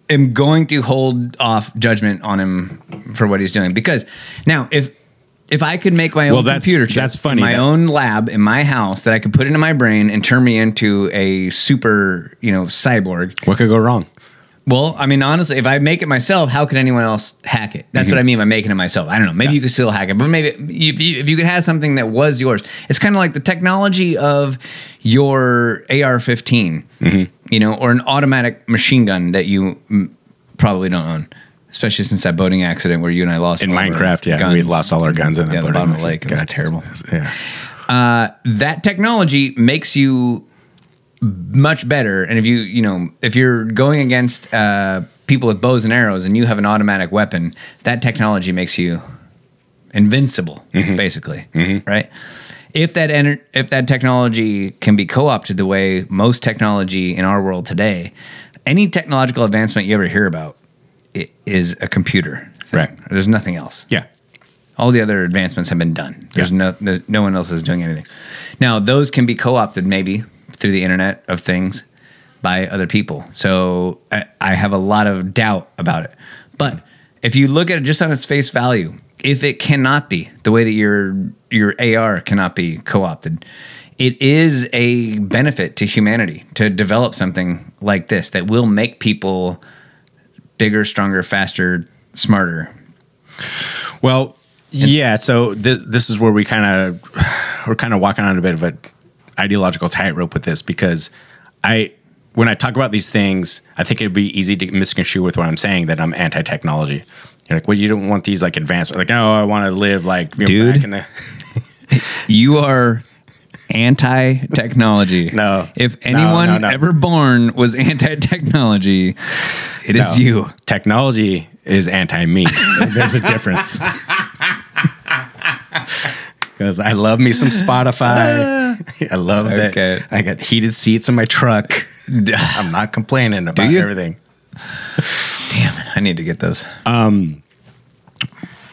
am going to hold off judgment on him for what he's doing because now if if I could make my own Well, that's- computer chip, that's funny. my That- own lab in my house that I could put into my brain and turn me into a super, you know, cyborg. What could go wrong? Well, I mean, honestly, if I make it myself, how could anyone else hack it? That's Mm-hmm. what I mean by making it myself. I don't know. Maybe you could still hack it, but maybe if you, if you could have something that was yours, it's kind of like the technology of your AR-15, Mm-hmm. you know, or an automatic machine gun that you probably don't own. Especially since that boating accident where you and I lost In all of our Minecraft, yeah, we guns. lost all our guns in yeah, the bottom of the lake. It was God. terrible. Yeah. Uh, that technology makes you much better. And if you, you know, if you're going against uh, people with bows and arrows and you have an automatic weapon, that technology makes you invincible, mm-hmm. basically, mm-hmm. right? If that ener- if that technology can be co-opted the way most technology in our world today, any technological advancement you ever hear about is a computer. thing. Right. There's nothing else Yeah. all the other advancements have been done. There's Yeah. no there's, no one else is doing anything. Now those can be co-opted maybe through the Internet of Things by other people. So I, I have a lot of doubt about it. But if you look at it just on its face value, if it cannot be the way that your your AR cannot be co-opted, it is a benefit to humanity to develop something like this that will make people bigger, stronger, faster, smarter. Well, yeah. So this this is where we kind of we're kind of walking on a bit of a ideological tightrope with this because I when I talk about these things, I think it'd be easy to misconstrue with what I'm saying that I'm anti-technology. You're like, well, you don't want these like advancements. Like, oh, I want to live like you know, Dude. back in the You are anti technology. No. If anyone no, no. ever born was anti technology, it is No. you. Technology is anti me. There's a difference. Because I love me some Spotify. I love Okay. that I got heated seats in my truck. I'm not complaining about everything. Damn it. I need to get those. Um,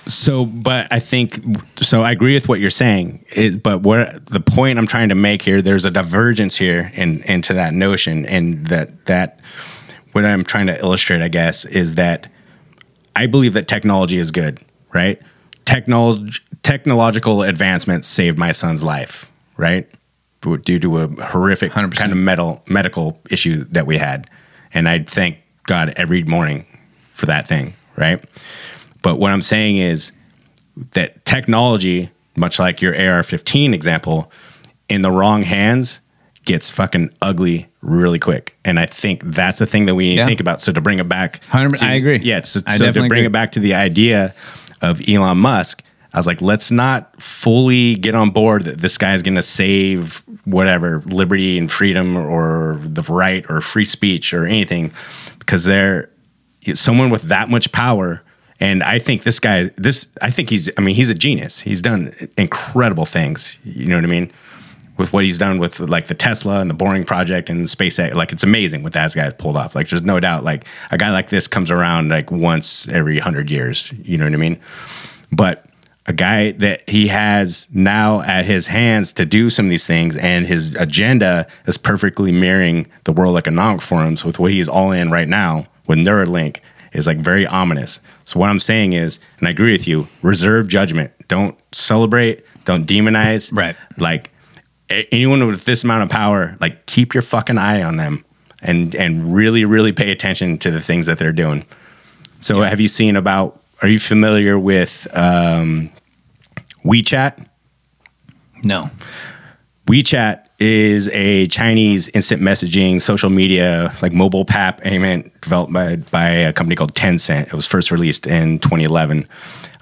So, but I think so. I agree with what you're saying. Is but what the point I'm trying to make here? There's a divergence here in into that notion, and that that what I'm trying to illustrate, I guess, is that I believe that technology is good, right? Technology technological advancements saved my son's life, right? Due to a horrific 100%. kind of metal, medical issue that we had. And I thank God every morning for that thing, right? But what I'm saying is that technology, much like your AR 15 example, in the wrong hands gets fucking ugly really quick. And I think that's the thing that we need Yeah. to think about. So to bring it back, 100% to- I agree. Yeah. So, so to bring agree. it back to the idea of Elon Musk, I was like, let's not fully get on board that this guy is going to save whatever liberty and freedom or the right or free speech or anything because they're someone with that much power. And I think this guy, this, I think he's, I mean, he's a genius. He's done incredible things. You know what I mean? With what he's done with like the Tesla and the Boring Project and SpaceX, like it's amazing what that guy's pulled off. Like there's no doubt, like a guy like this comes around like once every hundred years. You know what I mean? But a guy that he has now at his hands to do some of these things, and his agenda is perfectly mirroring the World Economic Forums with what he's all in right now with Neuralink is like very ominous. So what I'm saying is, and I agree with you, reserve judgment. Don't celebrate. Don't demonize. Right. Like anyone with this amount of power, like keep your fucking eye on them, and and really really pay attention to the things that they're doing. So have you seen about? Are you familiar with um, WeChat? No. WeChat is a Chinese instant messaging social media like mobile app payment developed by, by a company called Tencent. It was first released in 2011.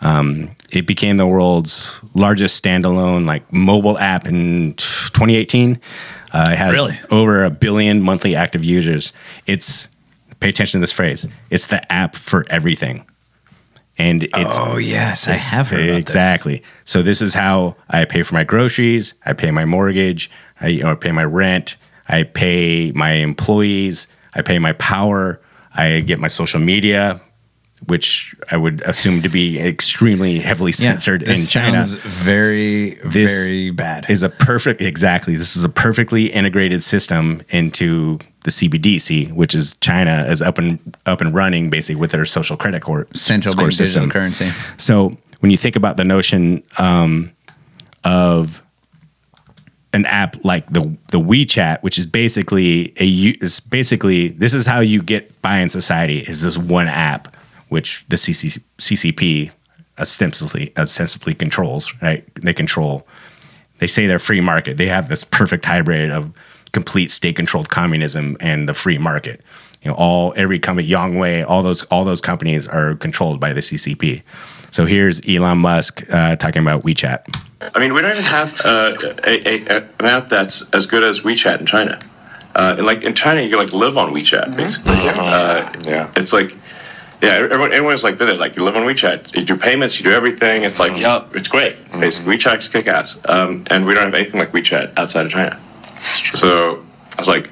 Um, it became the world's largest standalone like mobile app in 2018. Uh, it has Really? over a billion monthly active users. It's pay attention to this phrase. It's the app for everything, and it's Oh, yes. I have heard about this. exactly. So this is how I pay for my groceries. I pay my mortgage. I you know, pay my rent. I pay my employees. I pay my power. I get my social media which I would assume to be extremely heavily censored in this China. very, This very bad. Is a perfect exactly. This is a perfectly integrated system into the CBDC, which is China is up and up and running basically with their social credit core Central score bank digital currency. So when you think about the notion um, of an app like the the WeChat, which is basically a is basically this is how you get by in society is this one app, which the CC, CCP ostensibly ostensibly controls. Right? They control. They say they're free market. They have this perfect hybrid of complete state controlled communism and the free market. You know, all every company, Huawei, all those all those companies are controlled by the CCP. So here's Elon Musk uh, talking about WeChat. I mean, we don't even have uh, a, a, a, an app that's as good as WeChat in China. Uh, and like in China, you can like live on WeChat basically. Uh, Yeah. It's like, yeah, everyone, everyone's like, "Visit, like you live on WeChat, you do payments, you do everything. It's like, yeah, it's great. Basically, WeChat's kick ass. Um, and we don't have anything like WeChat outside of China. So I was like,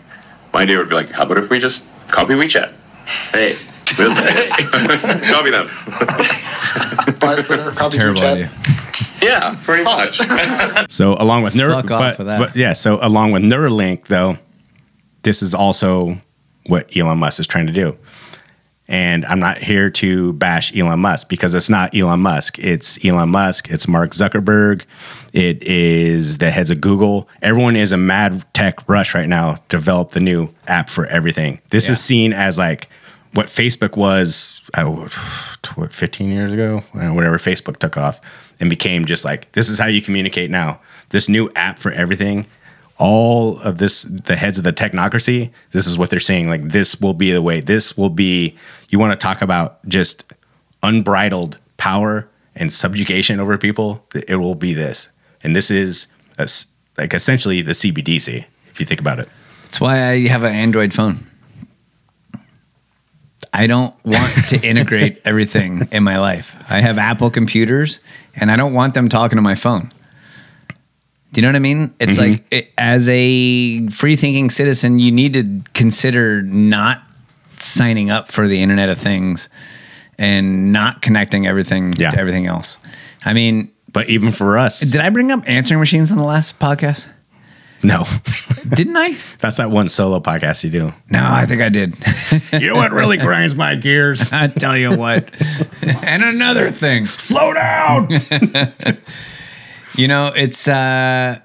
my idea would be like, how about if we just copy WeChat? Hey, we'll copy them. Buy Twitter, copies Terrible idea. Yeah, pretty much. So along with Neuro, Fuck off but, for that. but yeah, so along with Neuralink though, this is also what Elon Musk is trying to do. And I'm not here to bash Elon Musk because it's not Elon Musk. It's Elon Musk. It's Mark Zuckerberg. It is the heads of Google. Everyone is a mad tech rush right now to develop the new app for everything. This is seen as like what Facebook was uh, what, 15 years ago, whatever Facebook took off and became just like, this is how you communicate now. This new app for everything all of this the heads of the technocracy this is what they're saying like this will be the way this will be you want to talk about just unbridled power and subjugation over people it will be this and this is like essentially the cbdc if you think about it That's why I have an Android phone. I don't want to integrate everything in my life. I have Apple computers and I don't want them talking to my phone. Do you know what I mean? It's mm-hmm. like it, as a free thinking citizen, you need to consider not signing up for the Internet of Things and not connecting everything Yeah. to everything else. I mean, but even for us did I bring up answering machines on the last podcast? No Didn't I? that's that one solo podcast you do No, I think I did. you know what really grinds my gears I tell you what. and another thing. slow down You know, it's uh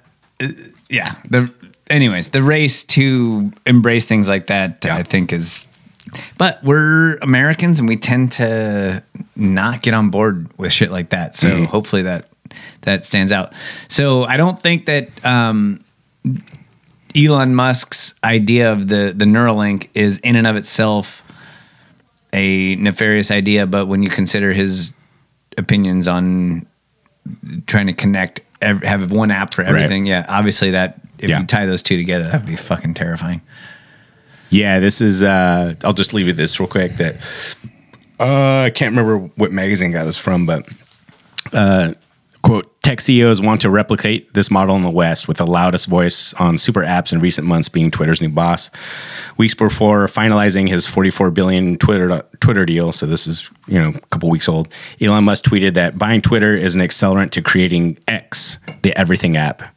yeah, the anyways, the race to embrace things like that I think is but we're Americans and we tend to not get on board with shit like that. So hopefully that that stands out. So I don't think that um Elon Musk's idea of the the Neuralink is in and of itself a nefarious idea, but when you consider his opinions on trying to connect, have one app for everything, yeah, obviously that if Yeah. you tie those two together, that would be fucking terrifying. Yeah, this is. Uh, I'll just leave you this real quick. That uh, I can't remember what magazine got this from, but uh, quote: Tech CEOs want to replicate this model in the West with the loudest voice on super apps in recent months, being Twitter's new boss. Weeks before finalizing his 44 billion Twitter Twitter deal, so this is you know a couple weeks old. Elon Musk tweeted that buying Twitter is an accelerant to creating X, the everything app.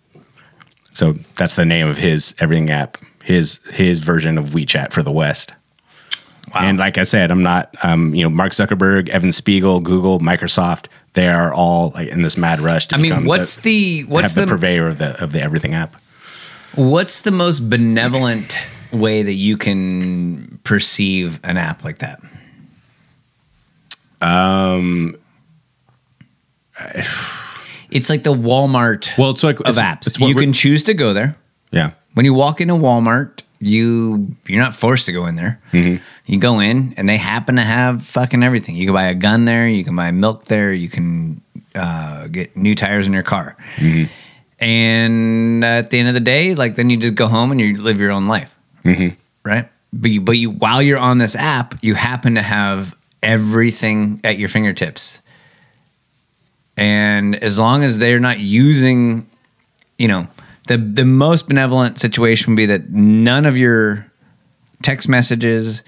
So that's the name of his everything app, his his version of WeChat for the West. Wow. And like I said, I'm not, um, you know, Mark Zuckerberg, Evan Spiegel, Google, Microsoft. They are all like in this mad rush. To I mean, what's the to what's the, the, purveyor of the of the everything app? what's the most benevolent way that you can perceive an app like that? Um, it's like the Walmart Well, it's like of it's, apps. It's you can choose to go there. yeah, when you walk into Walmart, you you're not forced to go in there. Mm-hmm. You go in, and they happen to have fucking everything. You can buy a gun there. You can buy milk there. You can uh, get new tires in your car. Mm-hmm. And at the end of the day, like then you just go home and you live your own life, mm-hmm. right? But you, but you while you're on this app, you happen to have everything at your fingertips. And as long as they're not using you know, the the most benevolent situation would be that none of your text messages,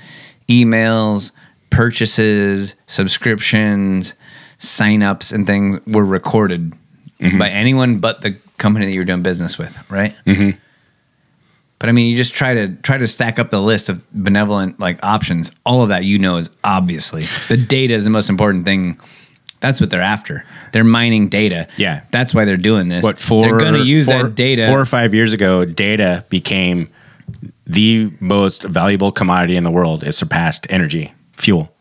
emails, purchases, subscriptions, signups, and things were recorded by anyone but the company that you're doing business with, right? Mhm. But I mean, you just try to try to stack up the list of benevolent like options. All of that you know is obviously the data is the most important thing. That's what they're after. They're mining data. Yeah. that's why they're doing this. But for they're going to use four- that data. Four or five years ago, data became the most valuable commodity in the world. It surpassed energy, fuel.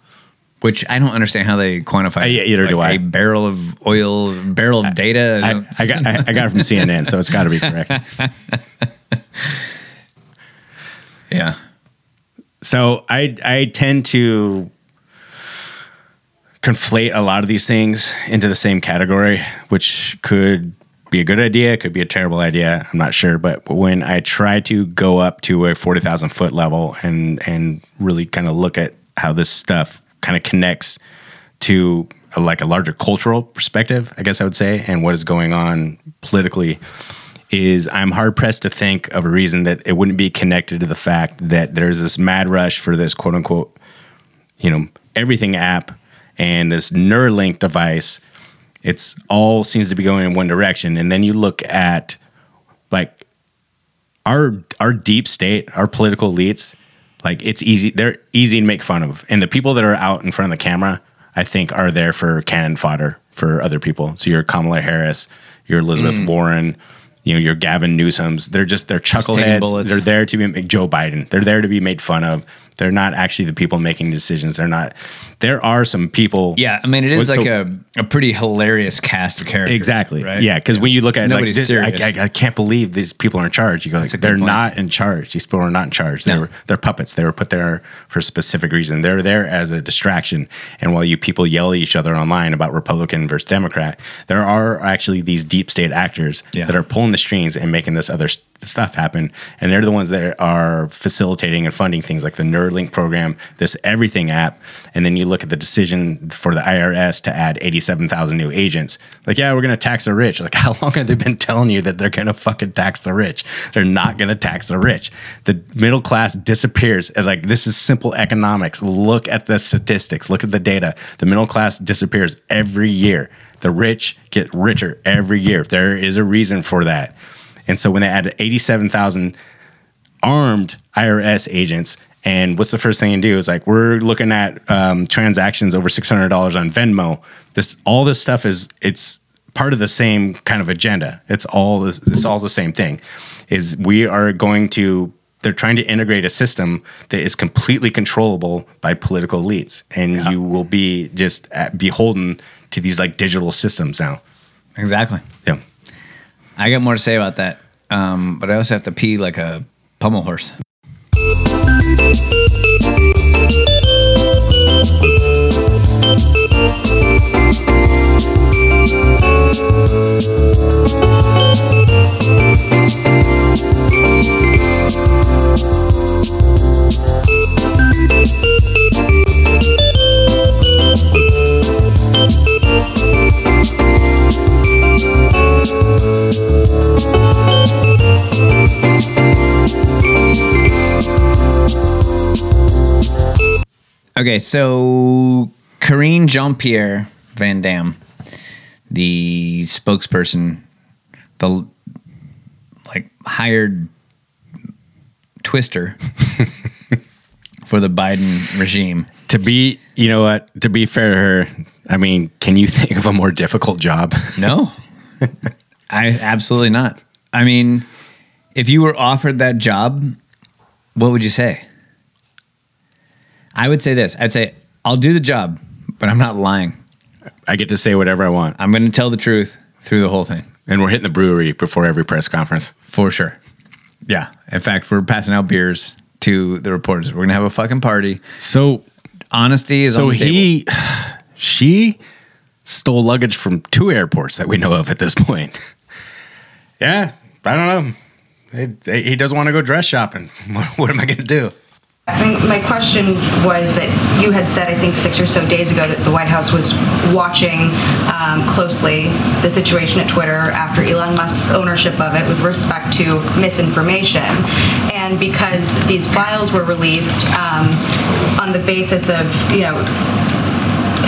which I don't understand how they quantify. Uh, yeah, either like do I. A barrel of oil, barrel of data. I, I got I, I got it from CNN, so it's got to be correct. yeah. So I I tend to conflate a lot of these things into the same category, which could be a good idea, could be a terrible idea. I'm not sure, but when I try to go up to a forty thousand foot level and and really kind of look at how this stuff kind of connects to a, like a larger cultural perspective, I guess I would say, and what is going on politically is I'm hard pressed to think of a reason that it wouldn't be connected to the fact that there's this mad rush for this quote unquote, you know, everything app and this Neuralink device. It's all seems to be going in one direction. And then you look at like our our deep state, our political elites, like it's easy they're easy to make fun of. And the people that are out in front of the camera, I think are there for cannon fodder for other people. So you're Kamala Harris, you're Elizabeth Mm. Warren, you know, you're Gavin Newsom's. They're just they're chuckleheads. They're there to be Joe Biden. They're there to be made fun of. They're not actually the people making decisions. They're not. There are some people. Yeah, I mean, it is So- like a, a pretty hilarious cast of characters. Exactly. Right? Yeah, because when you look at it, like, nobody's this- serious. I, I, I can't believe these people are in charge. You go, like, they're not in charge. These people are not in charge. They No. were they're puppets. They were put there for a specific reason. They're there as a distraction. And while you people yell at each other online about Republican versus Democrat, there are actually these deep state actors Yeah. that are pulling the strings and making this other st- stuff happen. And they're the ones that are facilitating and funding things like the Neuralink program, this Everything app. And then you look at the decision for the IRS to add 87,000 new agents. Like, yeah, we're going to tax the rich. Like, how long have they been telling you that they're going to fucking tax the rich? They're not going to tax the rich. The middle class disappears. As like, this is simple economics. Look at the statistics, look at the data. The middle class disappears every year. The rich get richer every year. There is a reason for that. And so when they added 87,000 armed IRS agents, and what's the first thing you do is like we're looking at um, transactions over six hundred dollars on Venmo. This all this stuff is it's part of the same kind of agenda. It's all this, it's all the same thing. Is we are going to they're trying to integrate a system that is completely controllable by political elites, and you will be just at, beholden to these like digital systems now. Exactly. Yeah. I got more to say about that, um, but I also have to pee like a pommel horse. Okay, so Karine Jean Pierre Van Damme, the spokesperson, the like hired twister for the Biden regime. To be, you know what? To be fair to her, I mean, can you think of a more difficult job? No, I absolutely not. I mean, if you were offered that job, what would you say? I would say this. I'd say I'll do the job, but I'm not lying. I get to say whatever I want. I'm going to tell the truth through the whole thing. And we're hitting the brewery before every press conference. For sure. Yeah. In fact, we're passing out beers to the reporters. We're going to have a fucking party. So Honesty is so on the table. he she stole luggage from two airports that we know of at this point. yeah, I don't know. He, he doesn't want to go dress shopping. What, what am I going to do? My question was that you had said, I think six or so days ago, that the White House was watching um, closely the situation at Twitter after Elon Musk's ownership of it with respect to misinformation. And and because these files were released um, on the basis of, you know,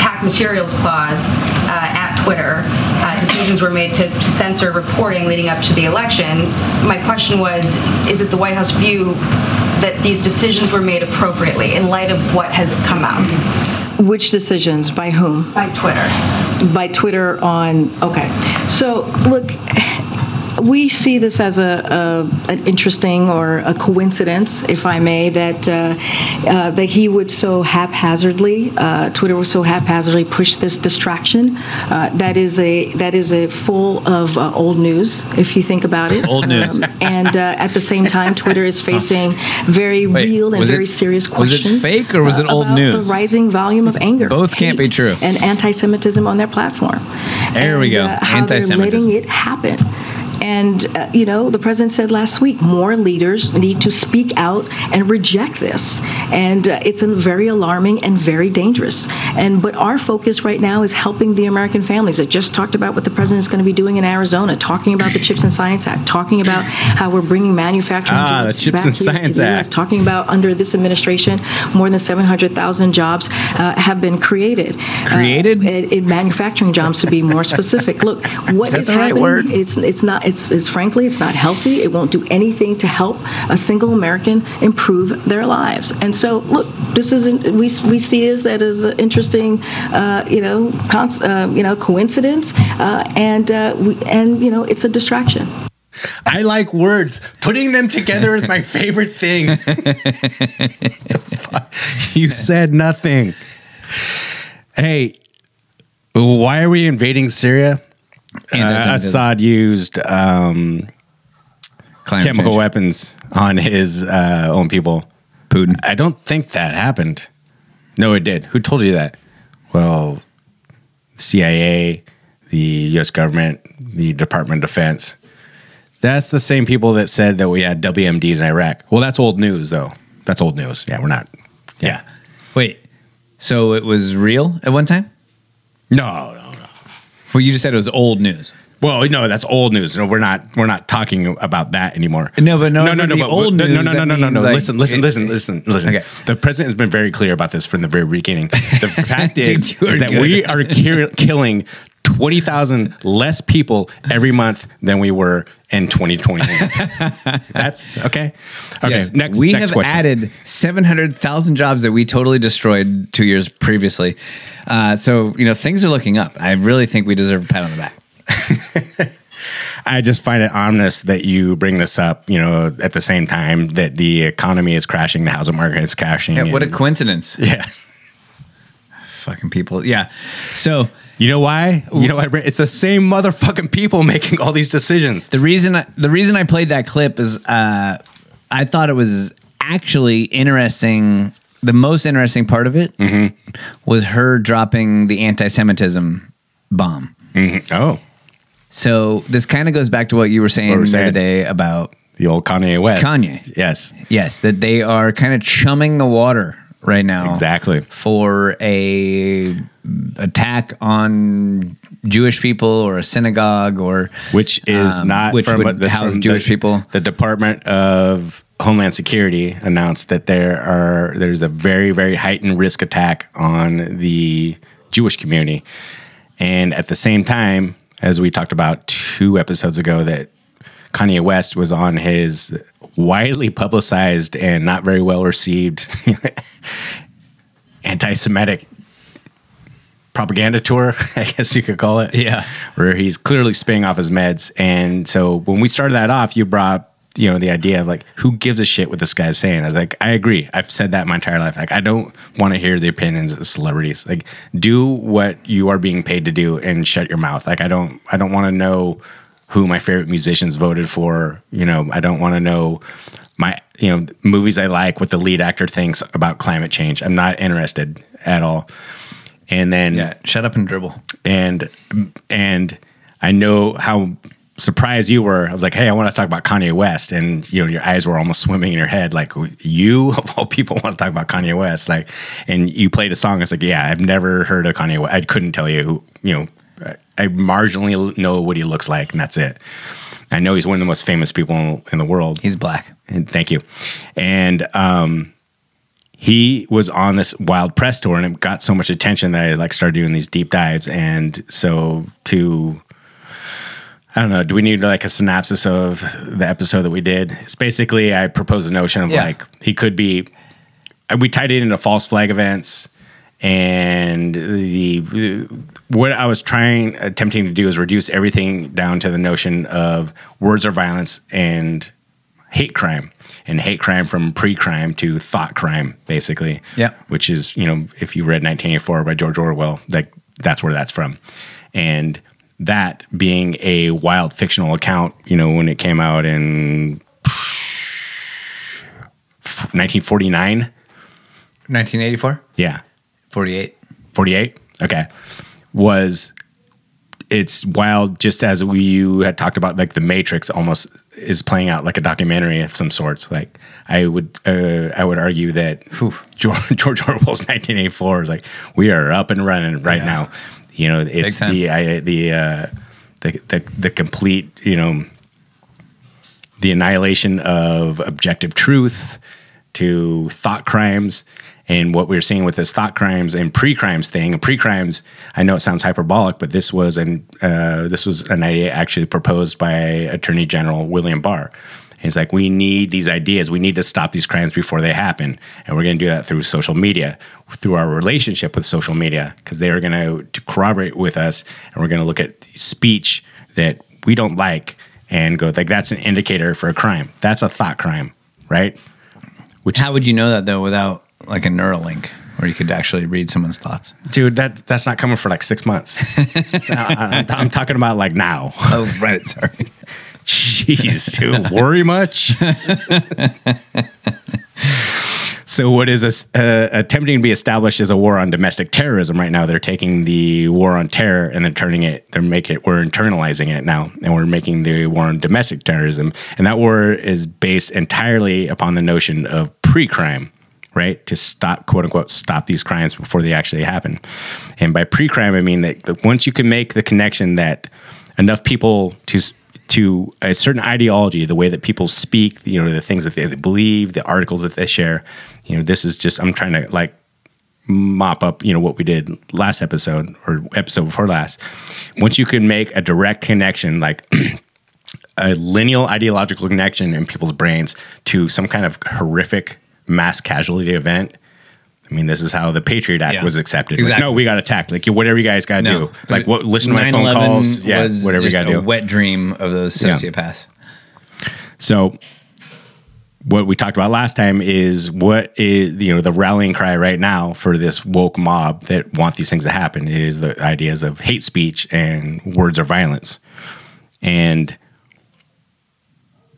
hack materials clause uh, at Twitter, uh, decisions were made to, to censor reporting leading up to the election. My question was, is it the White House view that these decisions were made appropriately in light of what has come out? Which decisions? By whom? By Twitter. By Twitter on, okay. So, look, we see this as a, a, an interesting or a coincidence, if I may, that uh, uh, that he would so haphazardly, uh, Twitter was so haphazardly push this distraction. Uh, that is a that is a full of uh, old news, if you think about it. Old news. Um, and uh, at the same time, Twitter is facing very Wait, real and was it- very serious questions. was it fake or was it old about news? The rising volume of anger, Both can't be true. and anti-Semitism on their platform. There we go. Anti-Semitism. letting it happen. And, uh, you know, the president said last week more leaders need to speak out and reject this. And uh, it's a very alarming and very dangerous. And But our focus right now is helping the American families. I just talked about what the president is going to be doing in Arizona, talking about the Chips and Science Act, talking about how we're bringing manufacturing Ah, the Chips and Science Act. talking about under this administration, more than 700,000 jobs uh, have been created. Created? Uh, in, in manufacturing jobs, to be more specific. Look, what Is that is the right happening? word? It's it's not. It's it's frankly, it's not healthy. It won't do anything to help a single American improve their lives. And so, look, this isn't. We we see this as an interesting, uh, you know, cons- uh, you know, coincidence, uh, and uh, we, and you know, it's a distraction. I like words. Putting them together is my favorite thing. you said nothing. Hey, why are we invading Syria? Uh, Assad used um, chemical change. weapons on his uh, own people. Putin. I don't think that happened. No, it did. Who told you that? Well, CIA, the U.S. government, the Department of Defense. That's the same people that said that we had WMDs in Iraq. Well, that's old news, though. That's old news. Yeah, we're not. Yeah. Wait, so it was real at one time? No. Well, you just said it was old news. Well, no, that's old news. No, we're not. We're not talking about that anymore. No, but no, no, no, no. the But old news, no, no, no, no, no, no. like, listen, listen, it- listen, listen, listen. Okay. The president has been very clear about this from the very beginning. The fact is, is that good. we are ki- killing twenty thousand less people every month than we were in 2020. That's okay. Okay. Yes. Next, we next have question. added 700,000 jobs that we totally destroyed two years previously. Uh, so, you know, things are looking up. I really think we deserve a pat on the back. I just find it ominous that you bring this up. You know, at the same time that the economy is crashing, the housing market is crashing. Yeah, what a coincidence. yeah. Fucking people. Yeah. So, You know why? You know why? It's the same motherfucking people making all these decisions. The reason I, the reason I played that clip is uh, I thought it was actually interesting. The most interesting part of it Mm-hmm. was her dropping the anti-Semitism bomb. Oh, So this kind of goes back to what you were saying What the we're other day about the old Kanye West. Kanye. Yes, Yes, that they are kind of chumming the water right now. exactly. For a attack on Jewish people or a synagogue or Which is Um, not which from would the, house from Jewish the, people. The Department of Homeland Security announced that there are there's a very very heightened risk attack on the Jewish community, and at the same time, as we talked about two episodes ago, that Kanye West was on his widely publicized and not very well received anti-Semitic propaganda tour, I guess you could call it. Yeah. Where he's clearly spinning off his meds. And so when we started that off, you brought, you know, the idea of like, who gives a shit what this guy's saying? I was like, I agree. I've said that my entire life. Like, I don't want to hear the opinions of celebrities. Like, do what you are being paid to do and shut your mouth. Like, I don't, I don't want to know who my favorite musicians voted for. You know, I don't want to know my, you know, movies I like, what the lead actor thinks about climate change. I'm not interested at all. And then yeah, shut up and dribble. and and I know how surprised you were. I was like, "Hey, I want to talk about Kanye West," and you know, your eyes were almost swimming in your head, like you of all people want to talk about Kanye West. Like, and you played a song. It's like, yeah, I've never heard of Kanye. West. I couldn't tell you who. You know, I marginally know what he looks like, and that's it. I know he's one of the most famous people in the world. He's black. And thank you. And um, he was on this wild press tour, and it got so much attention that I like started doing these deep dives. And so to I don't know. Do we need like a synopsis of the episode that we did? It's basically I proposed the notion of Yeah. like he could be. We tied it into false flag events, and the what I was trying attempting to do is reduce everything down to the notion of words are violence and hate crime, and hate crime from pre-crime to thought crime, basically. Yeah. which is you know if you read 1984 by George Orwell, like that's where that's from, and that being a wild fictional account, you know, when it came out in 1949. 1984? Yeah. 48. 48. Okay. Was it's wild just as we you had talked about like the Matrix almost is playing out like a documentary of some sorts. Like I would uh, I would argue that George, George Orwell's 1984 is like we are up and running right now. You know, it's the I, the uh, the the the complete you know the annihilation of objective truth to thought crimes and what we're seeing with this thought crimes and pre-crimes thing pre-crimes i know it sounds hyperbolic but this was an uh, this was an idea actually proposed by attorney general william barr He's like, we need these ideas. We need to stop these crimes before they happen, and we're going to do that through social media, through our relationship with social media, because they are going to corroborate with us, and we're going to look at speech that we don't like and go like that's an indicator for a crime. That's a thought crime, right? Which how would you know that though without like a Neuralink where you could actually read someone's thoughts? Dude, that that's not coming for like six months. I, am I'm talking about like now. Oh, right. Sorry. Jeez, dude, worry much? so, what is this, uh, attempting to be established as a war on domestic terrorism right now? They're taking the war on terror and they're turning it. They're making it. We're internalizing it now, and we're making the war on domestic terrorism. And that war is based entirely upon the notion of pre-crime right? To stop, quote unquote, stop these crimes before they actually happen. And by pre crime, I mean that that once you can make the connection that enough people to, to a certain ideology, the way that people speak, you know, the things that they believe, the articles that they share, you know, this is just, I'm trying to like mop up, you know, what we did last episode or episode before last. Once you can make a direct connection, like, a lineal ideological connection in people's brains to some kind of horrific mass casualty event. I mean, this is how the Patriot Act Yeah. was accepted. Like, no, we got attacked. Like, whatever you guys got to No. do. Like, what? Listen to my phone calls. Yeah, was whatever you got to a do. wet dream of those Yeah. sociopaths. So, what we talked about last time is what is you know the rallying cry right now for this woke mob that want these things to happen is the ideas of hate speech and words are violence, and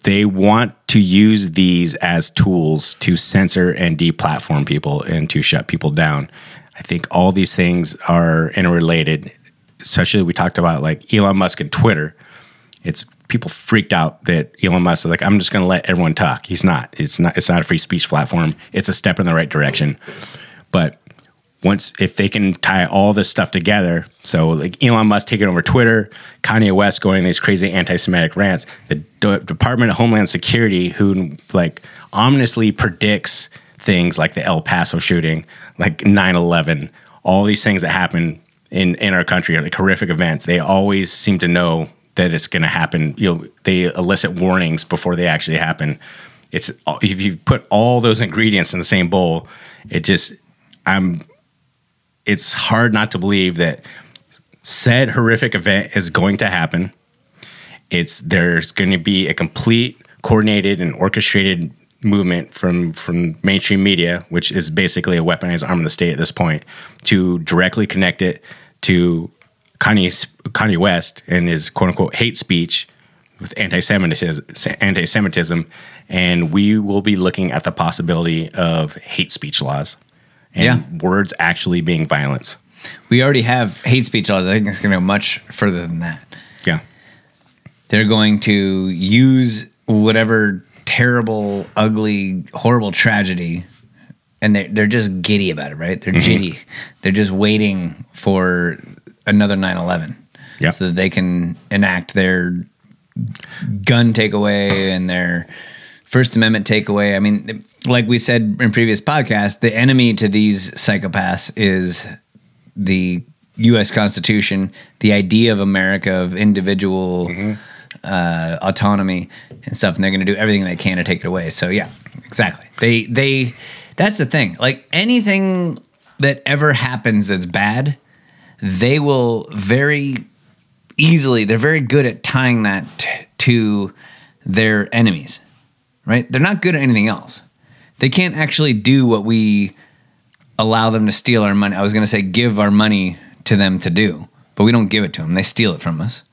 they want to use these as tools to censor and deplatform people and to shut people down. I think all these things are interrelated. Especially, we talked about like Elon Musk and Twitter it's people freaked out that Elon Musk is like, I'm just going to let everyone talk. He's not. It's not. It's not a free speech platform. It's a step in the right direction. But once if they can tie all this stuff together, so like Elon Musk taking over Twitter, Kanye West going these crazy anti-Semitic rants, the D- Department of Homeland Security, who like ominously predicts things like the El Paso shooting, like 9/11, all these things that happen in in our country are like horrific events. They always seem to know that it's going to happen. You know, they elicit warnings before they actually happen. It's if you put all those ingredients in the same bowl, it just I'm it's hard not to believe that said horrific event is going to happen. It's there's going to be a complete coordinated and orchestrated movement from from mainstream media, which is basically a weaponized arm of the state at this point, to directly connect it to Kanye Kanye West and his quote unquote hate speech with anti-Semitism, anti-Semitism, and we will be looking at the possibility of hate speech laws and Yeah. words actually being violence. We already have hate speech laws. I think it's going to go much further than that. Yeah. They're going to use whatever terrible, ugly, horrible tragedy, and they're, they're just giddy about it, right? They're Mhm. giddy. They're just waiting for another 9 11 Yep. so that they can enact their gun takeaway and their First Amendment takeaway. I mean, like we said in previous podcasts, the enemy to these psychopaths is the U.S. Constitution, the idea of America of individual uh, autonomy and stuff, and they're going to do everything they can to take it away. So yeah, exactly. They they that's the thing. Like anything that ever happens that's bad, they will very easily. They're very good at tying that t- to their enemies. Right? They're not good at anything else. They can't actually do what we allow them to steal our money. I was going to say give our money to them to do, but we don't give it to them. They steal it from us.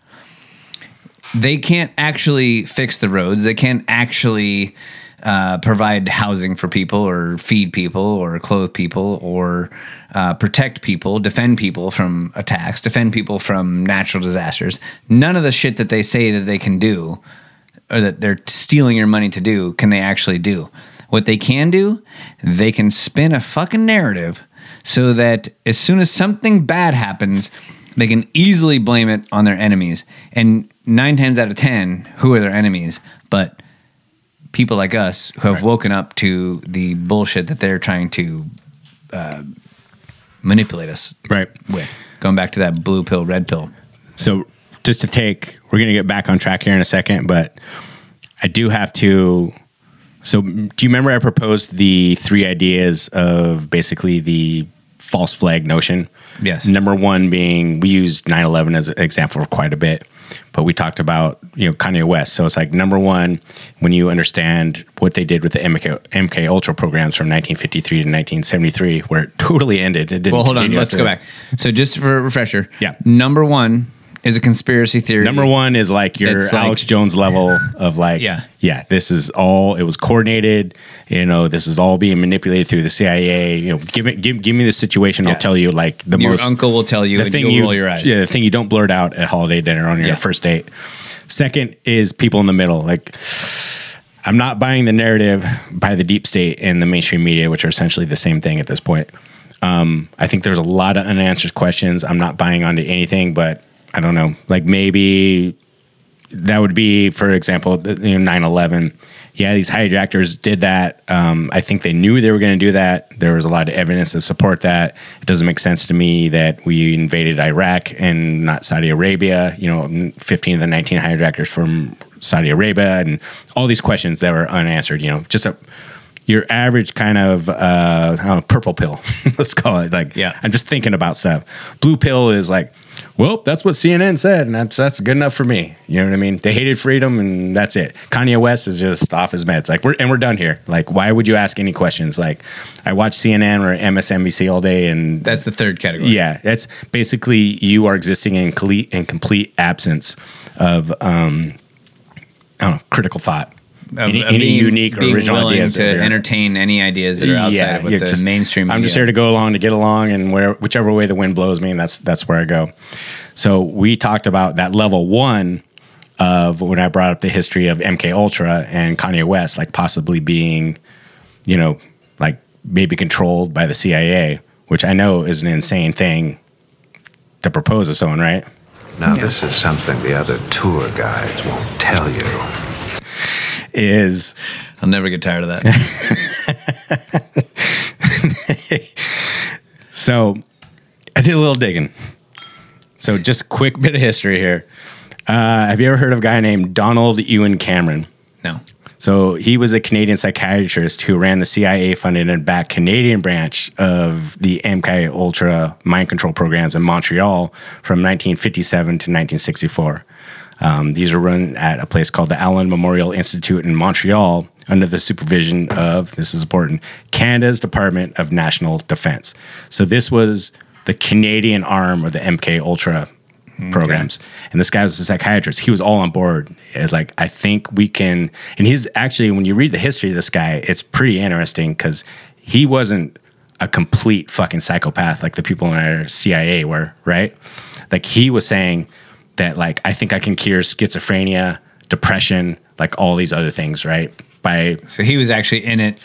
They can't actually fix the roads. They can't actually uh, provide housing for people or feed people or clothe people or uh, protect people, defend people from attacks, defend people from natural disasters. None of the shit that they say that they can do or that they're stealing your money to do can they actually do. What they can do, they can spin a fucking narrative so that as soon as something bad happens, they can easily blame it on their enemies. And nine times out of 10, who are their enemies? But people like us who have woken up to the bullshit that they're trying to uh, manipulate us right with. Going back to that blue pill, red pill. So just to take, we're going to get back on track here in a second, but I do have to. So, do you remember I proposed the three ideas of basically the false flag notion? Yes. Number one being we used 9 11 as an example for quite a bit, but we talked about, you know, Kanye West. So it's like number one, when you understand what they did with the MK, MK Ultra programs from 1953 to 1973, where it totally ended. It didn't Well, hold on. Let's go that. back. So, just for a refresher. Yeah. Number one is a conspiracy theory. Number one is like your That's like- Alex Jones level of like, Yeah. yeah, this is all it was coordinated. You know, this is all being manipulated through the CIA. You know, give it, give, give me the situation. I'll tell you like the Your most. uncle will tell you the and thing you'll you roll your eyes. Yeah, the thing you don't blurt out at holiday dinner on your Yeah. first date. Second is people in the middle. Like, I'm not buying the narrative by the deep state and the mainstream media, which are essentially the same thing at this point. Um, I think there's a lot of unanswered questions. I'm not buying onto anything, but I don't know. Like maybe that would be, for example, the, you know, 9/11. Yeah, these hijackers did that. Um, I think they knew they were going to do that. There was a lot of evidence to support that. It doesn't make sense to me that we invaded Iraq and not Saudi Arabia. You know, 15 of the 19 hijackers from Saudi Arabia, and all these questions that were unanswered. You know, just a your average kind of uh, I don't know, purple pill. Let's call it like. Yeah. I'm just thinking about stuff. Blue pill is like, well, that's what CNN said, and that's that's good enough for me. You know what I mean? They hated freedom, and that's it. Kanye West is just off his meds. Like we're and we're done here. Like, why would you ask any questions? Like, I watch CNN or MSNBC all day, and That's the third category. yeah, that's basically you are existing in complete in complete absence of um, I don't know critical thought. Of- any of any being- unique or being original willing ideas to that entertain any ideas that are outside of what the just- mainstream. I'm just here to go along to get along, and where whichever way the wind blows me, and that's that's where I go. So we talked about that level one of when I brought up the history of MK Ultra and Kanye West, like possibly being, you know, like maybe controlled by the CIA, which I know is an insane thing to propose to someone, right? Now, this is something the other tour guides won't tell you. Is I'll never get tired of that. So I did a little digging. So just a quick bit of history here. Uh, have you ever heard of a guy named Donald Ewen Cameron? no. So he was a Canadian psychiatrist who ran the CIA funded and backed Canadian branch of the MK Ultra mind control programs in Montreal from 1957 to 1964. Um, these are run at a place called the Allen Memorial Institute in Montreal under the supervision of, this is important, Canada's Department of National Defense. So this was the Canadian arm of the MK Ultra programs. And this guy was a psychiatrist. He was all on board. It's like, I think we can. And he's actually, when you read the history of this guy, it's pretty interesting because he wasn't a complete fucking psychopath like the people in our CIA were, right? Like he was saying that, like, I think I can cure schizophrenia, depression, like all these other things, right? By So he was actually in it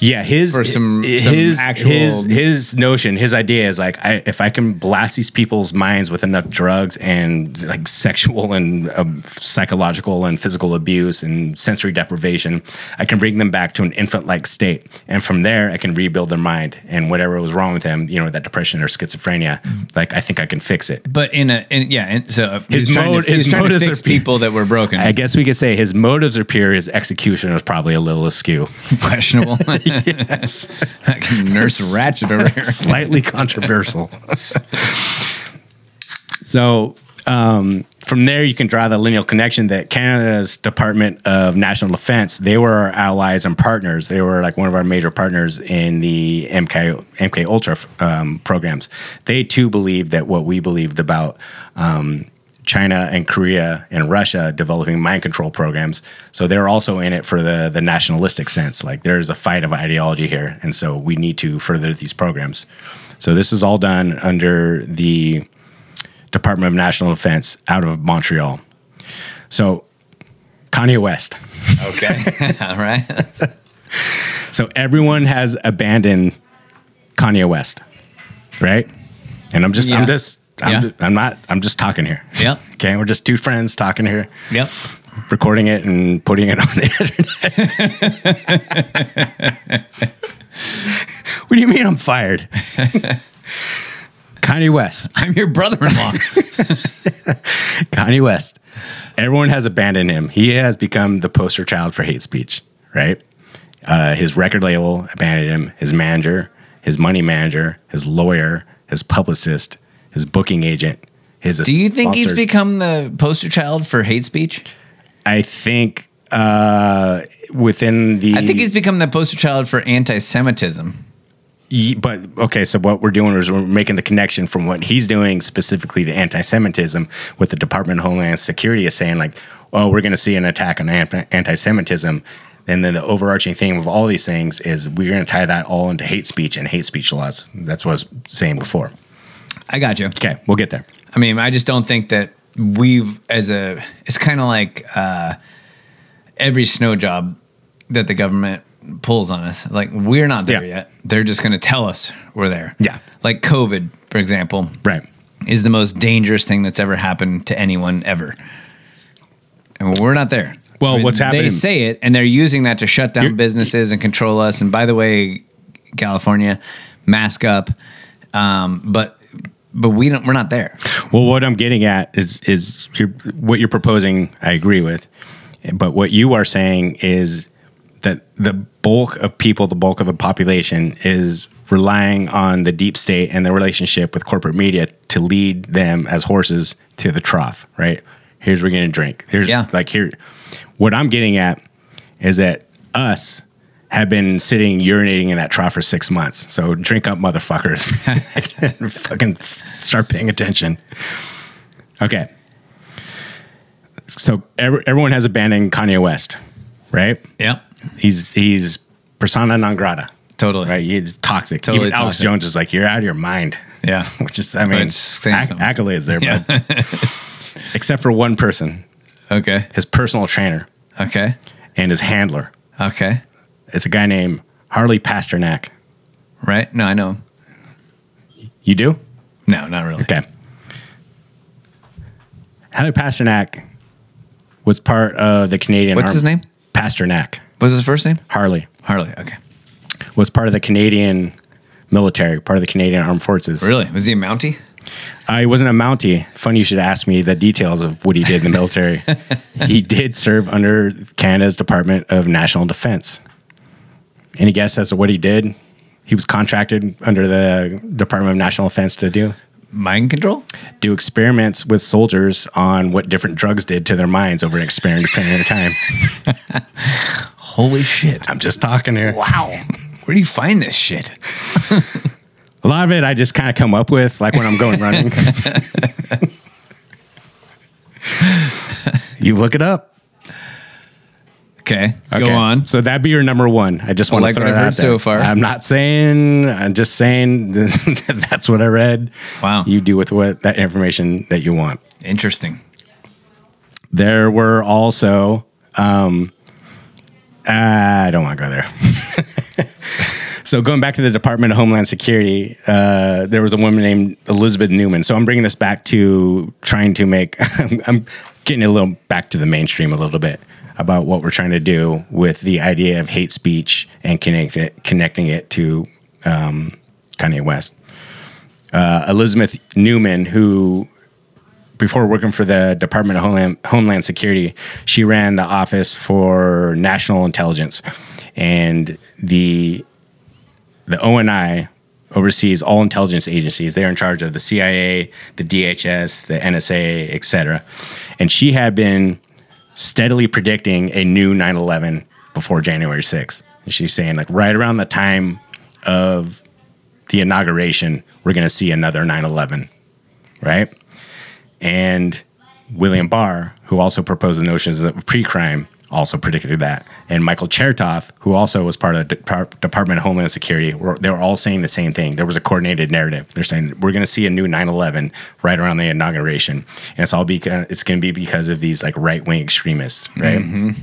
Yeah, his some- his some his, actual- his his notion, his idea is like, I, if I can blast these people's minds with enough drugs and like sexual and um, psychological and physical abuse and sensory deprivation, I can bring them back to an infant-like state, and from there, I can rebuild their mind and whatever was wrong with them, you know, that depression or schizophrenia, like I think I can fix it. But in a in, yeah, and so uh, His mode- to, his motives are people that were broken. I guess we could say his motives are pure. His execution was probably a little askew. Questionable. yes. Nurse Ratched over here. Slightly controversial. so um, from there, you can draw the lineal connection that Canada's Department of National Defense, they were our allies and partners. They were like one of our major partners in the MK, MK Ultra um, programs. They too believed that what we believed about um, China and Korea and Russia developing mind control programs. So they're also in it for the the nationalistic sense. Like there's a fight of ideology here, and so we need to further these programs. So this is all done under the Department of National Defense out of Montreal. So Kanye West. Okay. All right. So everyone has abandoned Kanye West, right? And I'm just, Yeah. I'm just, I'm, Yeah. I'm not, I'm just talking here. Yep. Okay, we're just two friends talking here, Yep. recording it and putting it on the internet. what do you mean I'm fired? Kanye West. I'm your brother-in-law. Kanye West. Everyone has abandoned him. He has become the poster child for hate speech, right? Uh, his record label abandoned him. His manager, his money manager, his lawyer, his publicist, his booking agent, his. Do you think he's become the poster child for hate speech? I think uh, within the. I think he's become the poster child for anti-Semitism. Ye- But okay, so what we're doing is we're making the connection from what he's doing specifically to anti-Semitism, with the Department of Homeland Security is saying like, "Oh, we're going to see an attack on anti- anti-Semitism," and then the overarching theme of all these things is we're going to tie that all into hate speech and hate speech laws. That's what I was saying before. I got you. Okay, we'll get there. I mean, I just don't think that we've as a. It's kind of like uh, every snow job that the government pulls on us. Like we're not there Yeah. yet. They're just going to tell us we're there. Yeah. Like COVID, for example, Right. is the most dangerous thing that's ever happened to anyone ever. And we're not there. Well, what's happening? They say it, and they're using that to shut down businesses and control us. And by the way, California, mask up. Um, but but we don't. We're not there. Well, what I'm getting at is is you're, what you're proposing. I agree with, but what you are saying is that the bulk of people, the bulk of the population, is relying on the deep state and the relationship with corporate media to lead them as horses to the trough. Right? Here's where we're going to drink. Here's Yeah. like here. What I'm getting at is that us have been sitting urinating in that trough for six months. So drink up, motherfuckers. Fucking start paying attention. Okay. So every, everyone has abandoned Kanye West, right? Yeah. He's he's persona non grata. Totally. Right? He's toxic. Totally Even Alex toxic. Jones is like, you're out of your mind. Yeah. Which is, I mean, accolades there, Yeah. bud. Except for one person, Okay. his personal trainer Okay. and his handler. Okay. It's a guy named Harley Pasternak. Right? No, I know. You do? No, not really. Okay. Harley Pasternak was part of the Canadian. What's his name? Pasternak. What's his first name? Harley Harley. Okay. was part of the Canadian military, part of the Canadian Armed Forces. Really? Was he a Mountie? Uh, he wasn't a Mountie. Funny you should ask me the details of what he did in the military. he did serve under Canada's Department of National Defense. Any guess as to what he did? He was contracted under the Department of National Defense to do Mind control? do experiments with soldiers on what different drugs did to their minds over an experiment period of time. Holy shit. I'm just talking here. Wow. Where do you find this shit? A lot of it I just kind of come up with, like when I'm going running. you look it up. Okay. Okay. Go on. So that'd be your number one. I just want like to throw what I've that heard out there. so far. I'm not saying. I'm just saying that's what I read. Wow. You do with what that information that you want. Interesting. There were also. Um, I don't want to go there. so going back to the Department of Homeland Security, uh, there was a woman named Elizabeth Neumann. So I'm bringing this back to trying to make. I'm getting a little back to the mainstream a little bit about what we're trying to do with the idea of hate speech and connect it, connecting it to um, Kanye West. Uh, Elizabeth Neumann, who before working for the Department of Homeland, Homeland Security, she ran the Office for National Intelligence, and the the ONI oversees all intelligence agencies. They're in charge of the CIA, the DHS, the NSA, etc. And she had been steadily predicting a new 9/11 before January 6th. And she's saying like right around the time of the inauguration, we're going to see another 9/11, right? And William Barr, who also proposed the notions of pre-crime, also predicted that. And Michael Chertoff, who also was part of the Depar- Department of Homeland Security, were, they were all saying the same thing. There was a coordinated narrative. They're saying we're going to see a new 9/11 right around the inauguration, and it's all because it's going to be because of these like right-wing extremists, right? Mhm.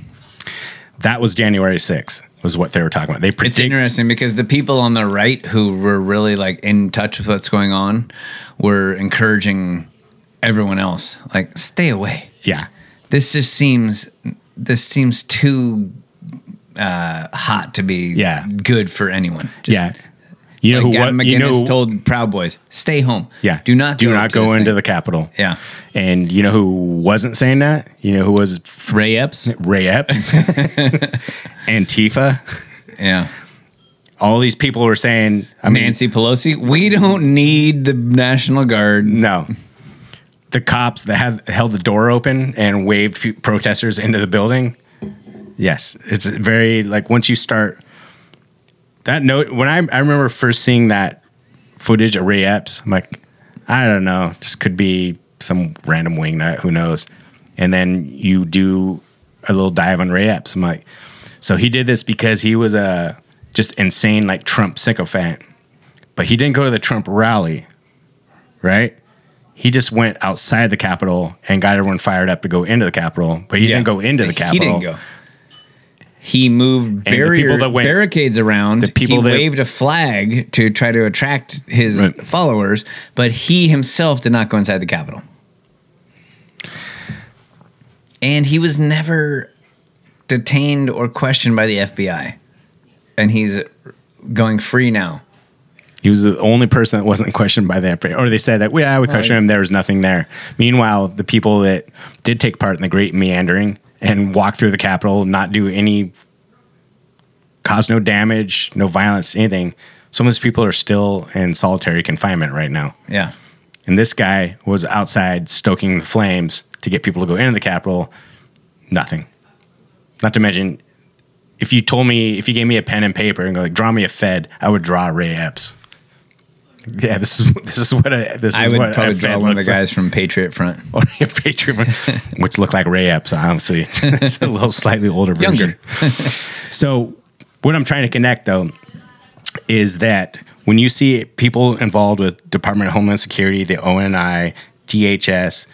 That was January 6th. Was what they were talking about. They It's interesting because the people on the right who were really like in touch with what's going on were encouraging everyone else like stay away. Yeah. This just seems this seems too uh, hot to be Yeah. good for anyone. Just, yeah. You know like who? What, McInnes you know, told Proud Boys, "Stay home. Yeah. do not do go not go into thing." the Capitol. Yeah. And you know who wasn't saying that? You know who was Ray Epps? Ray Epps. Antifa. Yeah. All these people were saying, I mean, Nancy Pelosi, we don't need the National Guard. No. The cops that had held the door open and waved protesters into the building. Yes, it's very like once you start that note. When I I remember first seeing that footage of Ray Epps, I'm like, I don't know, just could be some random wingnut, who knows? And then you do a little dive on Ray Epps. I'm like, so he did this because he was a just insane like Trump sycophant, but he didn't go to the Trump rally, right? He just went outside the Capitol and got everyone fired up to go into the Capitol, but he Yeah. didn't go into the Capitol. He didn't go. He moved barrier, went- barricades around. the people he that- waved a flag to try to attract his Right. followers, but he himself did not go inside the Capitol. And he was never detained or questioned by the FBI. And he's going free now. He was the only person that wasn't questioned by the FBI. Or they said that, yeah, we questioned him. There was nothing there. Meanwhile, the people that did take part in the great meandering and walk through the Capitol, not do any, cause no damage, no violence, anything. Some of those people are still in solitary confinement right now. Yeah. And this guy was outside stoking the flames to get people to go into the Capitol. Nothing. Not to mention, if you told me, if you gave me a pen and paper and go like, draw me a Fed, I would draw Ray Epps. Yeah, this is this is what a this is I would what probably draw one of the looks like. guys from Patriot Front. Oh, or a Patriot, which look like Ray Epps, honestly. it's a little slightly older version. Younger. so, what I'm trying to connect though is that when you see people involved with Department of Homeland Security, the ONI, DHS,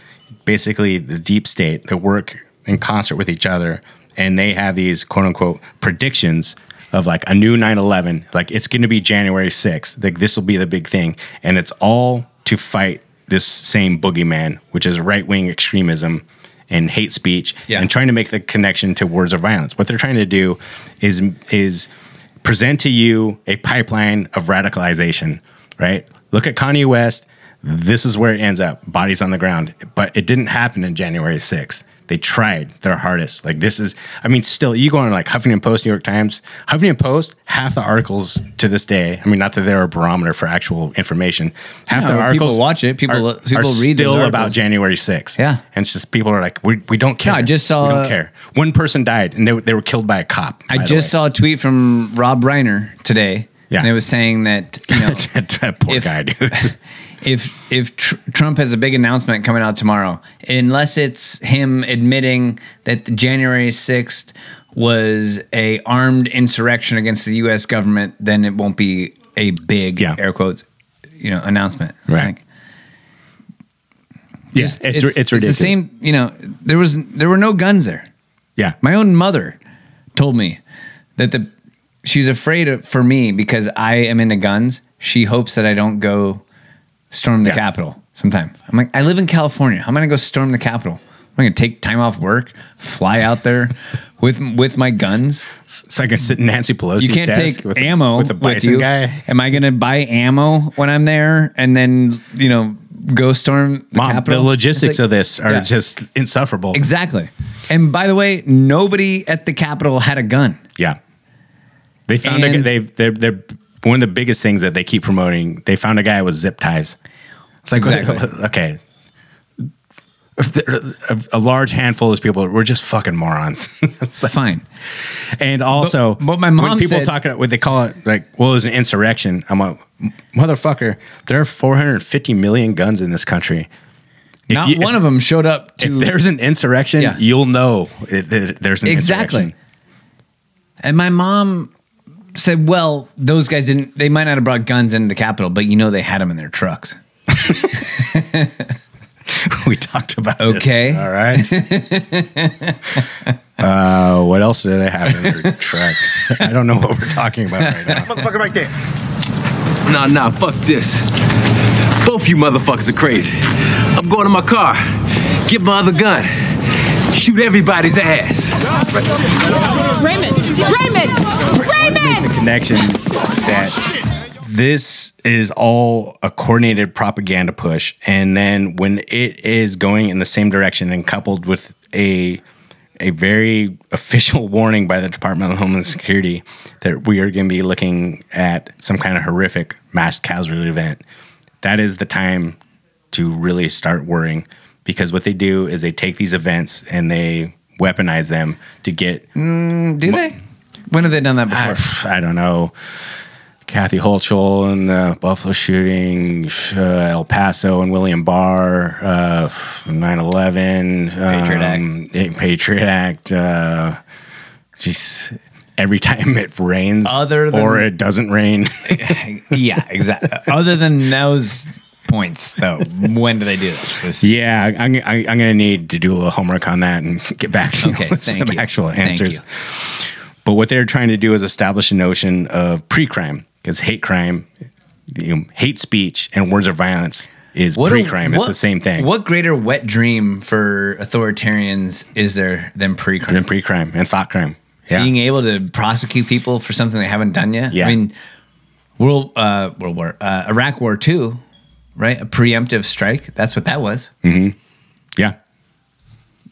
basically the deep state that work in concert with each other, and they have these quote unquote predictions of like a new 9/11, like it's going to be January 6th, like this will be the big thing, and it's all to fight this same boogeyman, which is right wing extremism and hate speech, Yeah. and trying to make the connection to words of violence. What they're trying to do is is present to you a pipeline of radicalization, right? Look at Kanye West. This is where it ends up bodies on the ground. But it didn't happen in January 6th. They tried their hardest. Like, this is, I mean, still, you go on like Huffington Post, New York Times, Huffington Post, half the articles to this day, I mean, not that they're a barometer for actual information, half No, the people articles watch it. People- are, people are read still about. January 6th. Yeah. And it's just people are like, we, we don't care. I just saw- We don't care. One person died and they, they were killed by a cop. I just saw a tweet from Rob Reiner today. Yeah. And it was saying that, you know, that poor if- guy, dude. if if tr- Trump has a big announcement coming out tomorrow, unless it's him admitting that January 6th was a armed insurrection against the US government, then it won't be a big Yeah. air quotes, you know, announcement. Right. Like, Yeah, just- it's, it's, it's ridiculous. the same, you know, there was there were no guns there. Yeah. My own mother told me that the she's afraid of, for me because I am into guns. She hopes that I don't go storm the Yeah. Capitol sometime. I'm like, I live in California. How am I gonna go storm the Capitol? I'm gonna take time off work, fly out there with with my guns. So I can sit in Nancy Pelosi's You can't desk take with a- ammo with a bison you. guy. Am I gonna buy ammo when I'm there and then you know go storm the Mom, Capitol? the logistics like- of this are Yeah. just insufferable. exactly. And by the way, nobody at the Capitol had a gun. Yeah. They found a And- they they're they're one of the biggest things that they keep promoting. They found a guy with zip ties. It's like Exactly. okay. A, a large handful of people we're just fucking morons. Fine. and also, But- but my when mom people said- talk about what they call it, like, well, it was an insurrection. I'm like, motherfucker, there are 450 million guns in this country. If Not you- one if- of them showed up to If there's an insurrection, Yeah. you'll know it, it- there's an Exactly. And my mom said, "Well, those guys didn't. They might not have brought guns into the Capitol, but you know they had them in their trucks." we talked about this. Okay. All right. uh, what else do they have in their truck? I don't know what we're talking about right now. Motherfucker right there. Nah, nah, fuck this. Both you motherfuckers are crazy. I'm going to my car. Get my other gun. Shoot everybody's ass. Raymond! Raymond! Raymond! Connection that this is all a coordinated propaganda push and then when it is going in the same direction and coupled with a a very official warning by the Department of Homeland Security that we are going to be looking at some kind of horrific mass casualty event that is the time to really start worrying because what they do is they take these events and they weaponize them to get Mm, do they? When have they done that before? I, I don't know. Kathy Hochul and the Buffalo shooting, uh, El Paso and William Barr, uh, 9 11, Patriot Act. Patriot Act. Uh, just every time it rains Other than- or it doesn't rain. yeah, exactly. Other than those points, though, when do they do this? yeah, I'm, I'm, I'm going to need to do a little homework on that and get back to you with thank some you. actual Thank answers. But what they're trying to do is establish a notion of pre-crime because hate crime, you know, hate speech, and words of violence is What pre-crime. it's what- the same thing. What greater wet dream for authoritarians is there than pre-crime? Than pre-crime and thought crime. Yeah. Being able to prosecute people for something they haven't done yet. Yeah. I mean, World uh, World War uh, Iraq War Two, right? A preemptive strike. That's what that was. Mm-hmm. Yeah.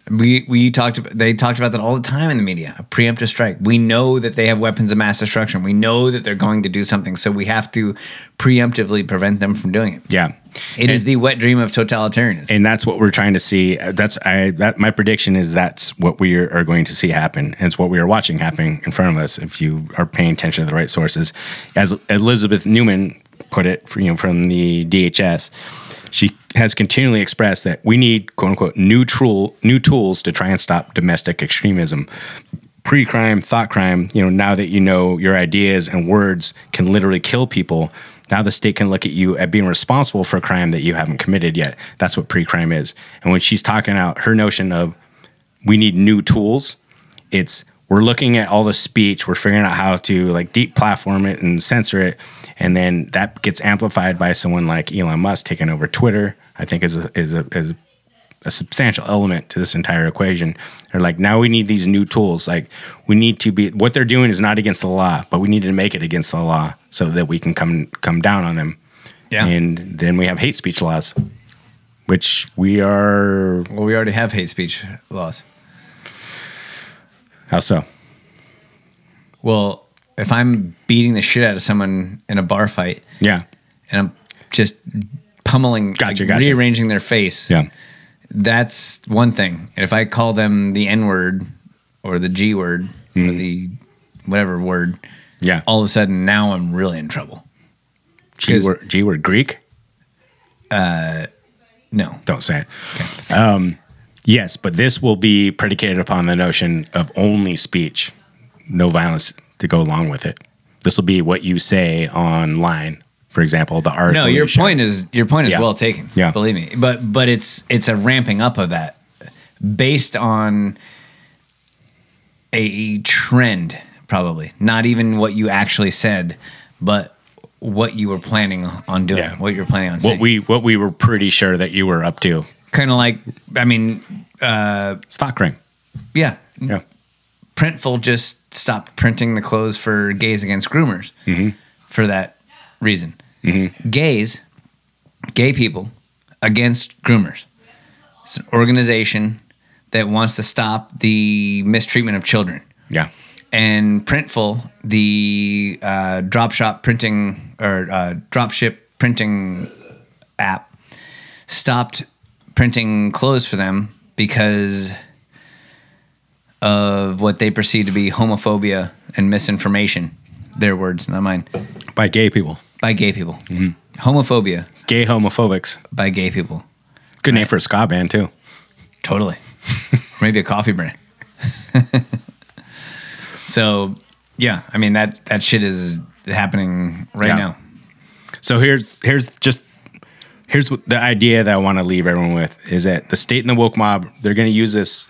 We we talked about they talked about that all the time in the media. A preemptive strike. We know that they have weapons of mass destruction. We know that they're going to do something, so we have to preemptively prevent them from doing it. Yeah. It is the wet dream of totalitarianism. and that's what we're trying to see. Uh, that's I that my prediction is that's what we are, going to see happen, and it's what we are watching happen in front of us. If you are paying attention to the right sources, as Elizabeth Neumann put it, for, you know, from the DHS, she has continually expressed that we need quote unquote new tool new tools to try and stop domestic extremism. Pre-crime, thought crime, you know, now that you know your ideas and words can literally kill people, now the state can look at you at being responsible for a crime that you haven't committed yet. That's what pre-crime is. And when she's talking out her notion of we need new tools, it's we're looking at all the speech, we're figuring out how to like deplatform it and censor it, and then that gets amplified by someone like Elon Musk taking over Twitter. I think is a, is a, is a substantial element to this entire equation. They're like, now we need these new tools. Like, we need to be what they're doing is not against the law, but we need to make it against the law so that we can come come down on them. Yeah. And then we have hate speech laws, which we are. Well, we already have hate speech laws. How so? Well, if I'm beating the shit out of someone in a bar fight, Yeah. and I'm just pummeling, Gotcha, like, gotcha. rearranging their face, Yeah. that's one thing. And if I call them the N word or the G word or the whatever word. Yeah. all of a sudden now I'm really in trouble. G word, G word Greek? Uh, no. Don't say it. Um, yes, but this will be predicated upon the notion of only speech, no violence to go along with it. This will be what you say online. For example, the article. No, your you point is your point is Yeah. well taken. Yeah. believe me. But but it's it's a ramping up of that based on a trend probably not even what you actually said, but what you were planning on doing, what you're planning on What we what we were pretty sure that you were up to. kind of like, I mean, uh, stock ring. Yeah, yeah. Printful just stopped printing the clothes for gays against groomers Mm-hmm. for that reason. Gays, gay people against groomers. It's an organization that wants to stop the mistreatment of children. Yeah. And Printful, the uh, drop shop printing or uh, drop ship printing app, stopped printing clothes for them because of what they perceive to be homophobia and misinformation. Their words, not mine. By gay people. By gay people. Mm-hmm. Homophobia. Gay homophobics. By gay people. Good name for a ska band too. Totally. Maybe a coffee brand. so, yeah, I mean that that shit is happening right Yeah. now. So here's here's just here's the idea that I want to leave everyone with is that the state and the woke mob they're going to use this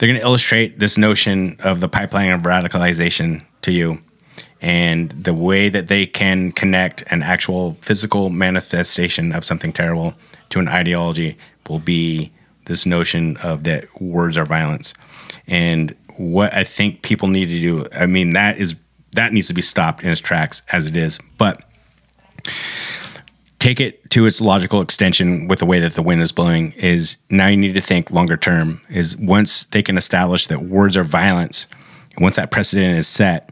they're going to illustrate this notion of the pipeline of radicalization to you and the way that they can connect an actual physical manifestation of something terrible to an ideology will be this notion of that words are violence. And what i think people need to do i mean that is that needs to be stopped in its tracks as it is. But take it to its logical extension with the way that the wind is blowing is now you need to think longer term is once they can establish that words are violence once that precedent is set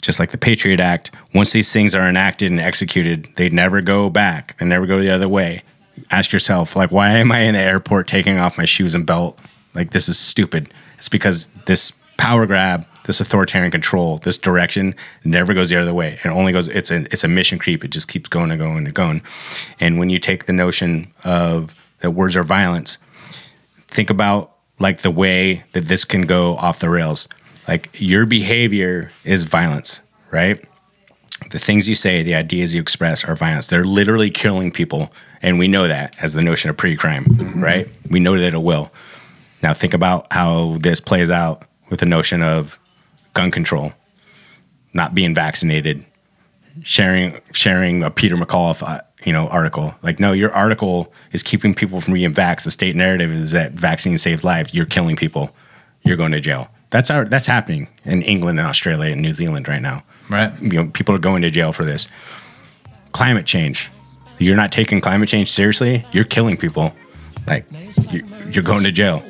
just like the patriot act once these things are enacted and executed they never go back. They never go the other way. Ask yourself like why am i in the airport taking off my shoes and belt? Like this is stupid. It's because this power grab this authoritarian control this direction never goes the other way. It only goes it's a it's a mission creep. It just keeps going and going and going. And when you take the notion of that words are violence think about like the way that this can go off the rails. Like your behavior is violence right? The things you say the ideas you express are violence. They're literally killing people. And we know that as the notion of pre-crime mm-hmm. right? We know that it will. Now think about how this plays out with the notion of gun control not being vaccinated sharing sharing a Peter McCullough uh, you know article. Like no your article is keeping people from being vaxxed. The state narrative is that vaccine saves lives. You're killing people. You're going to jail. That's our that's happening in england and australia and new zealand right now. Right. You know people are going to jail for this. Climate change. You're not taking climate change seriously. You're killing people. Like you- you're going to jail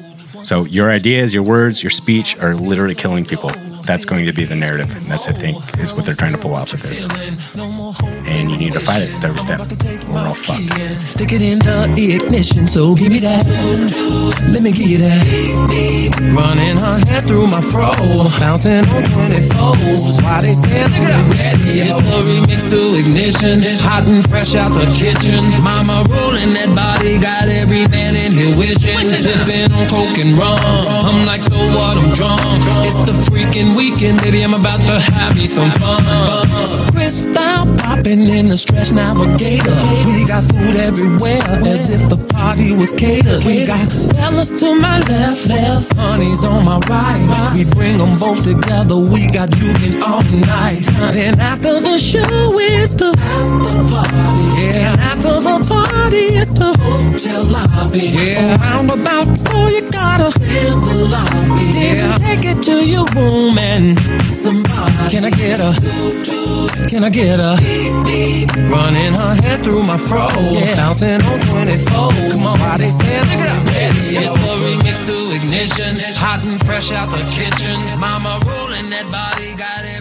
so your ideas your words your speech are literally killing people that's going to be the narrative and that's i think is what they're trying to pull off with this and you need to fight it with every step or we're all fucked Stick it in the ignition, so give me that. Let me give you that. Running her hands through my fro, bouncing on 24s. Why they say I'm ready? It's the remix to ignition, hot and fresh out the kitchen. Mama rolling that body, got every man in here wishing. Sipping on coke and rum. I'm like, so what? I'm drunk. It's the freaking weekend, baby. I'm about to have me some fun. Crystal popping in the stretch navigator. We got food everywhere, as if the party was catered. We got fellas to my left, left, honeys on my right. We bring them both together. We got juking all night. Then after the show, it's the after party. Yeah, after the party, it's the hotel lobby. Yeah, around about four, you gotta fill the lobby. Yeah, take it to your room and somebody. Can I get a? Can I get a? Running her hands through my fro. Yeah, bouncing on 24. Come on, why they say look it up. It's the remix to ignition. Hot and fresh out the kitchen. Mama rolling that body, got every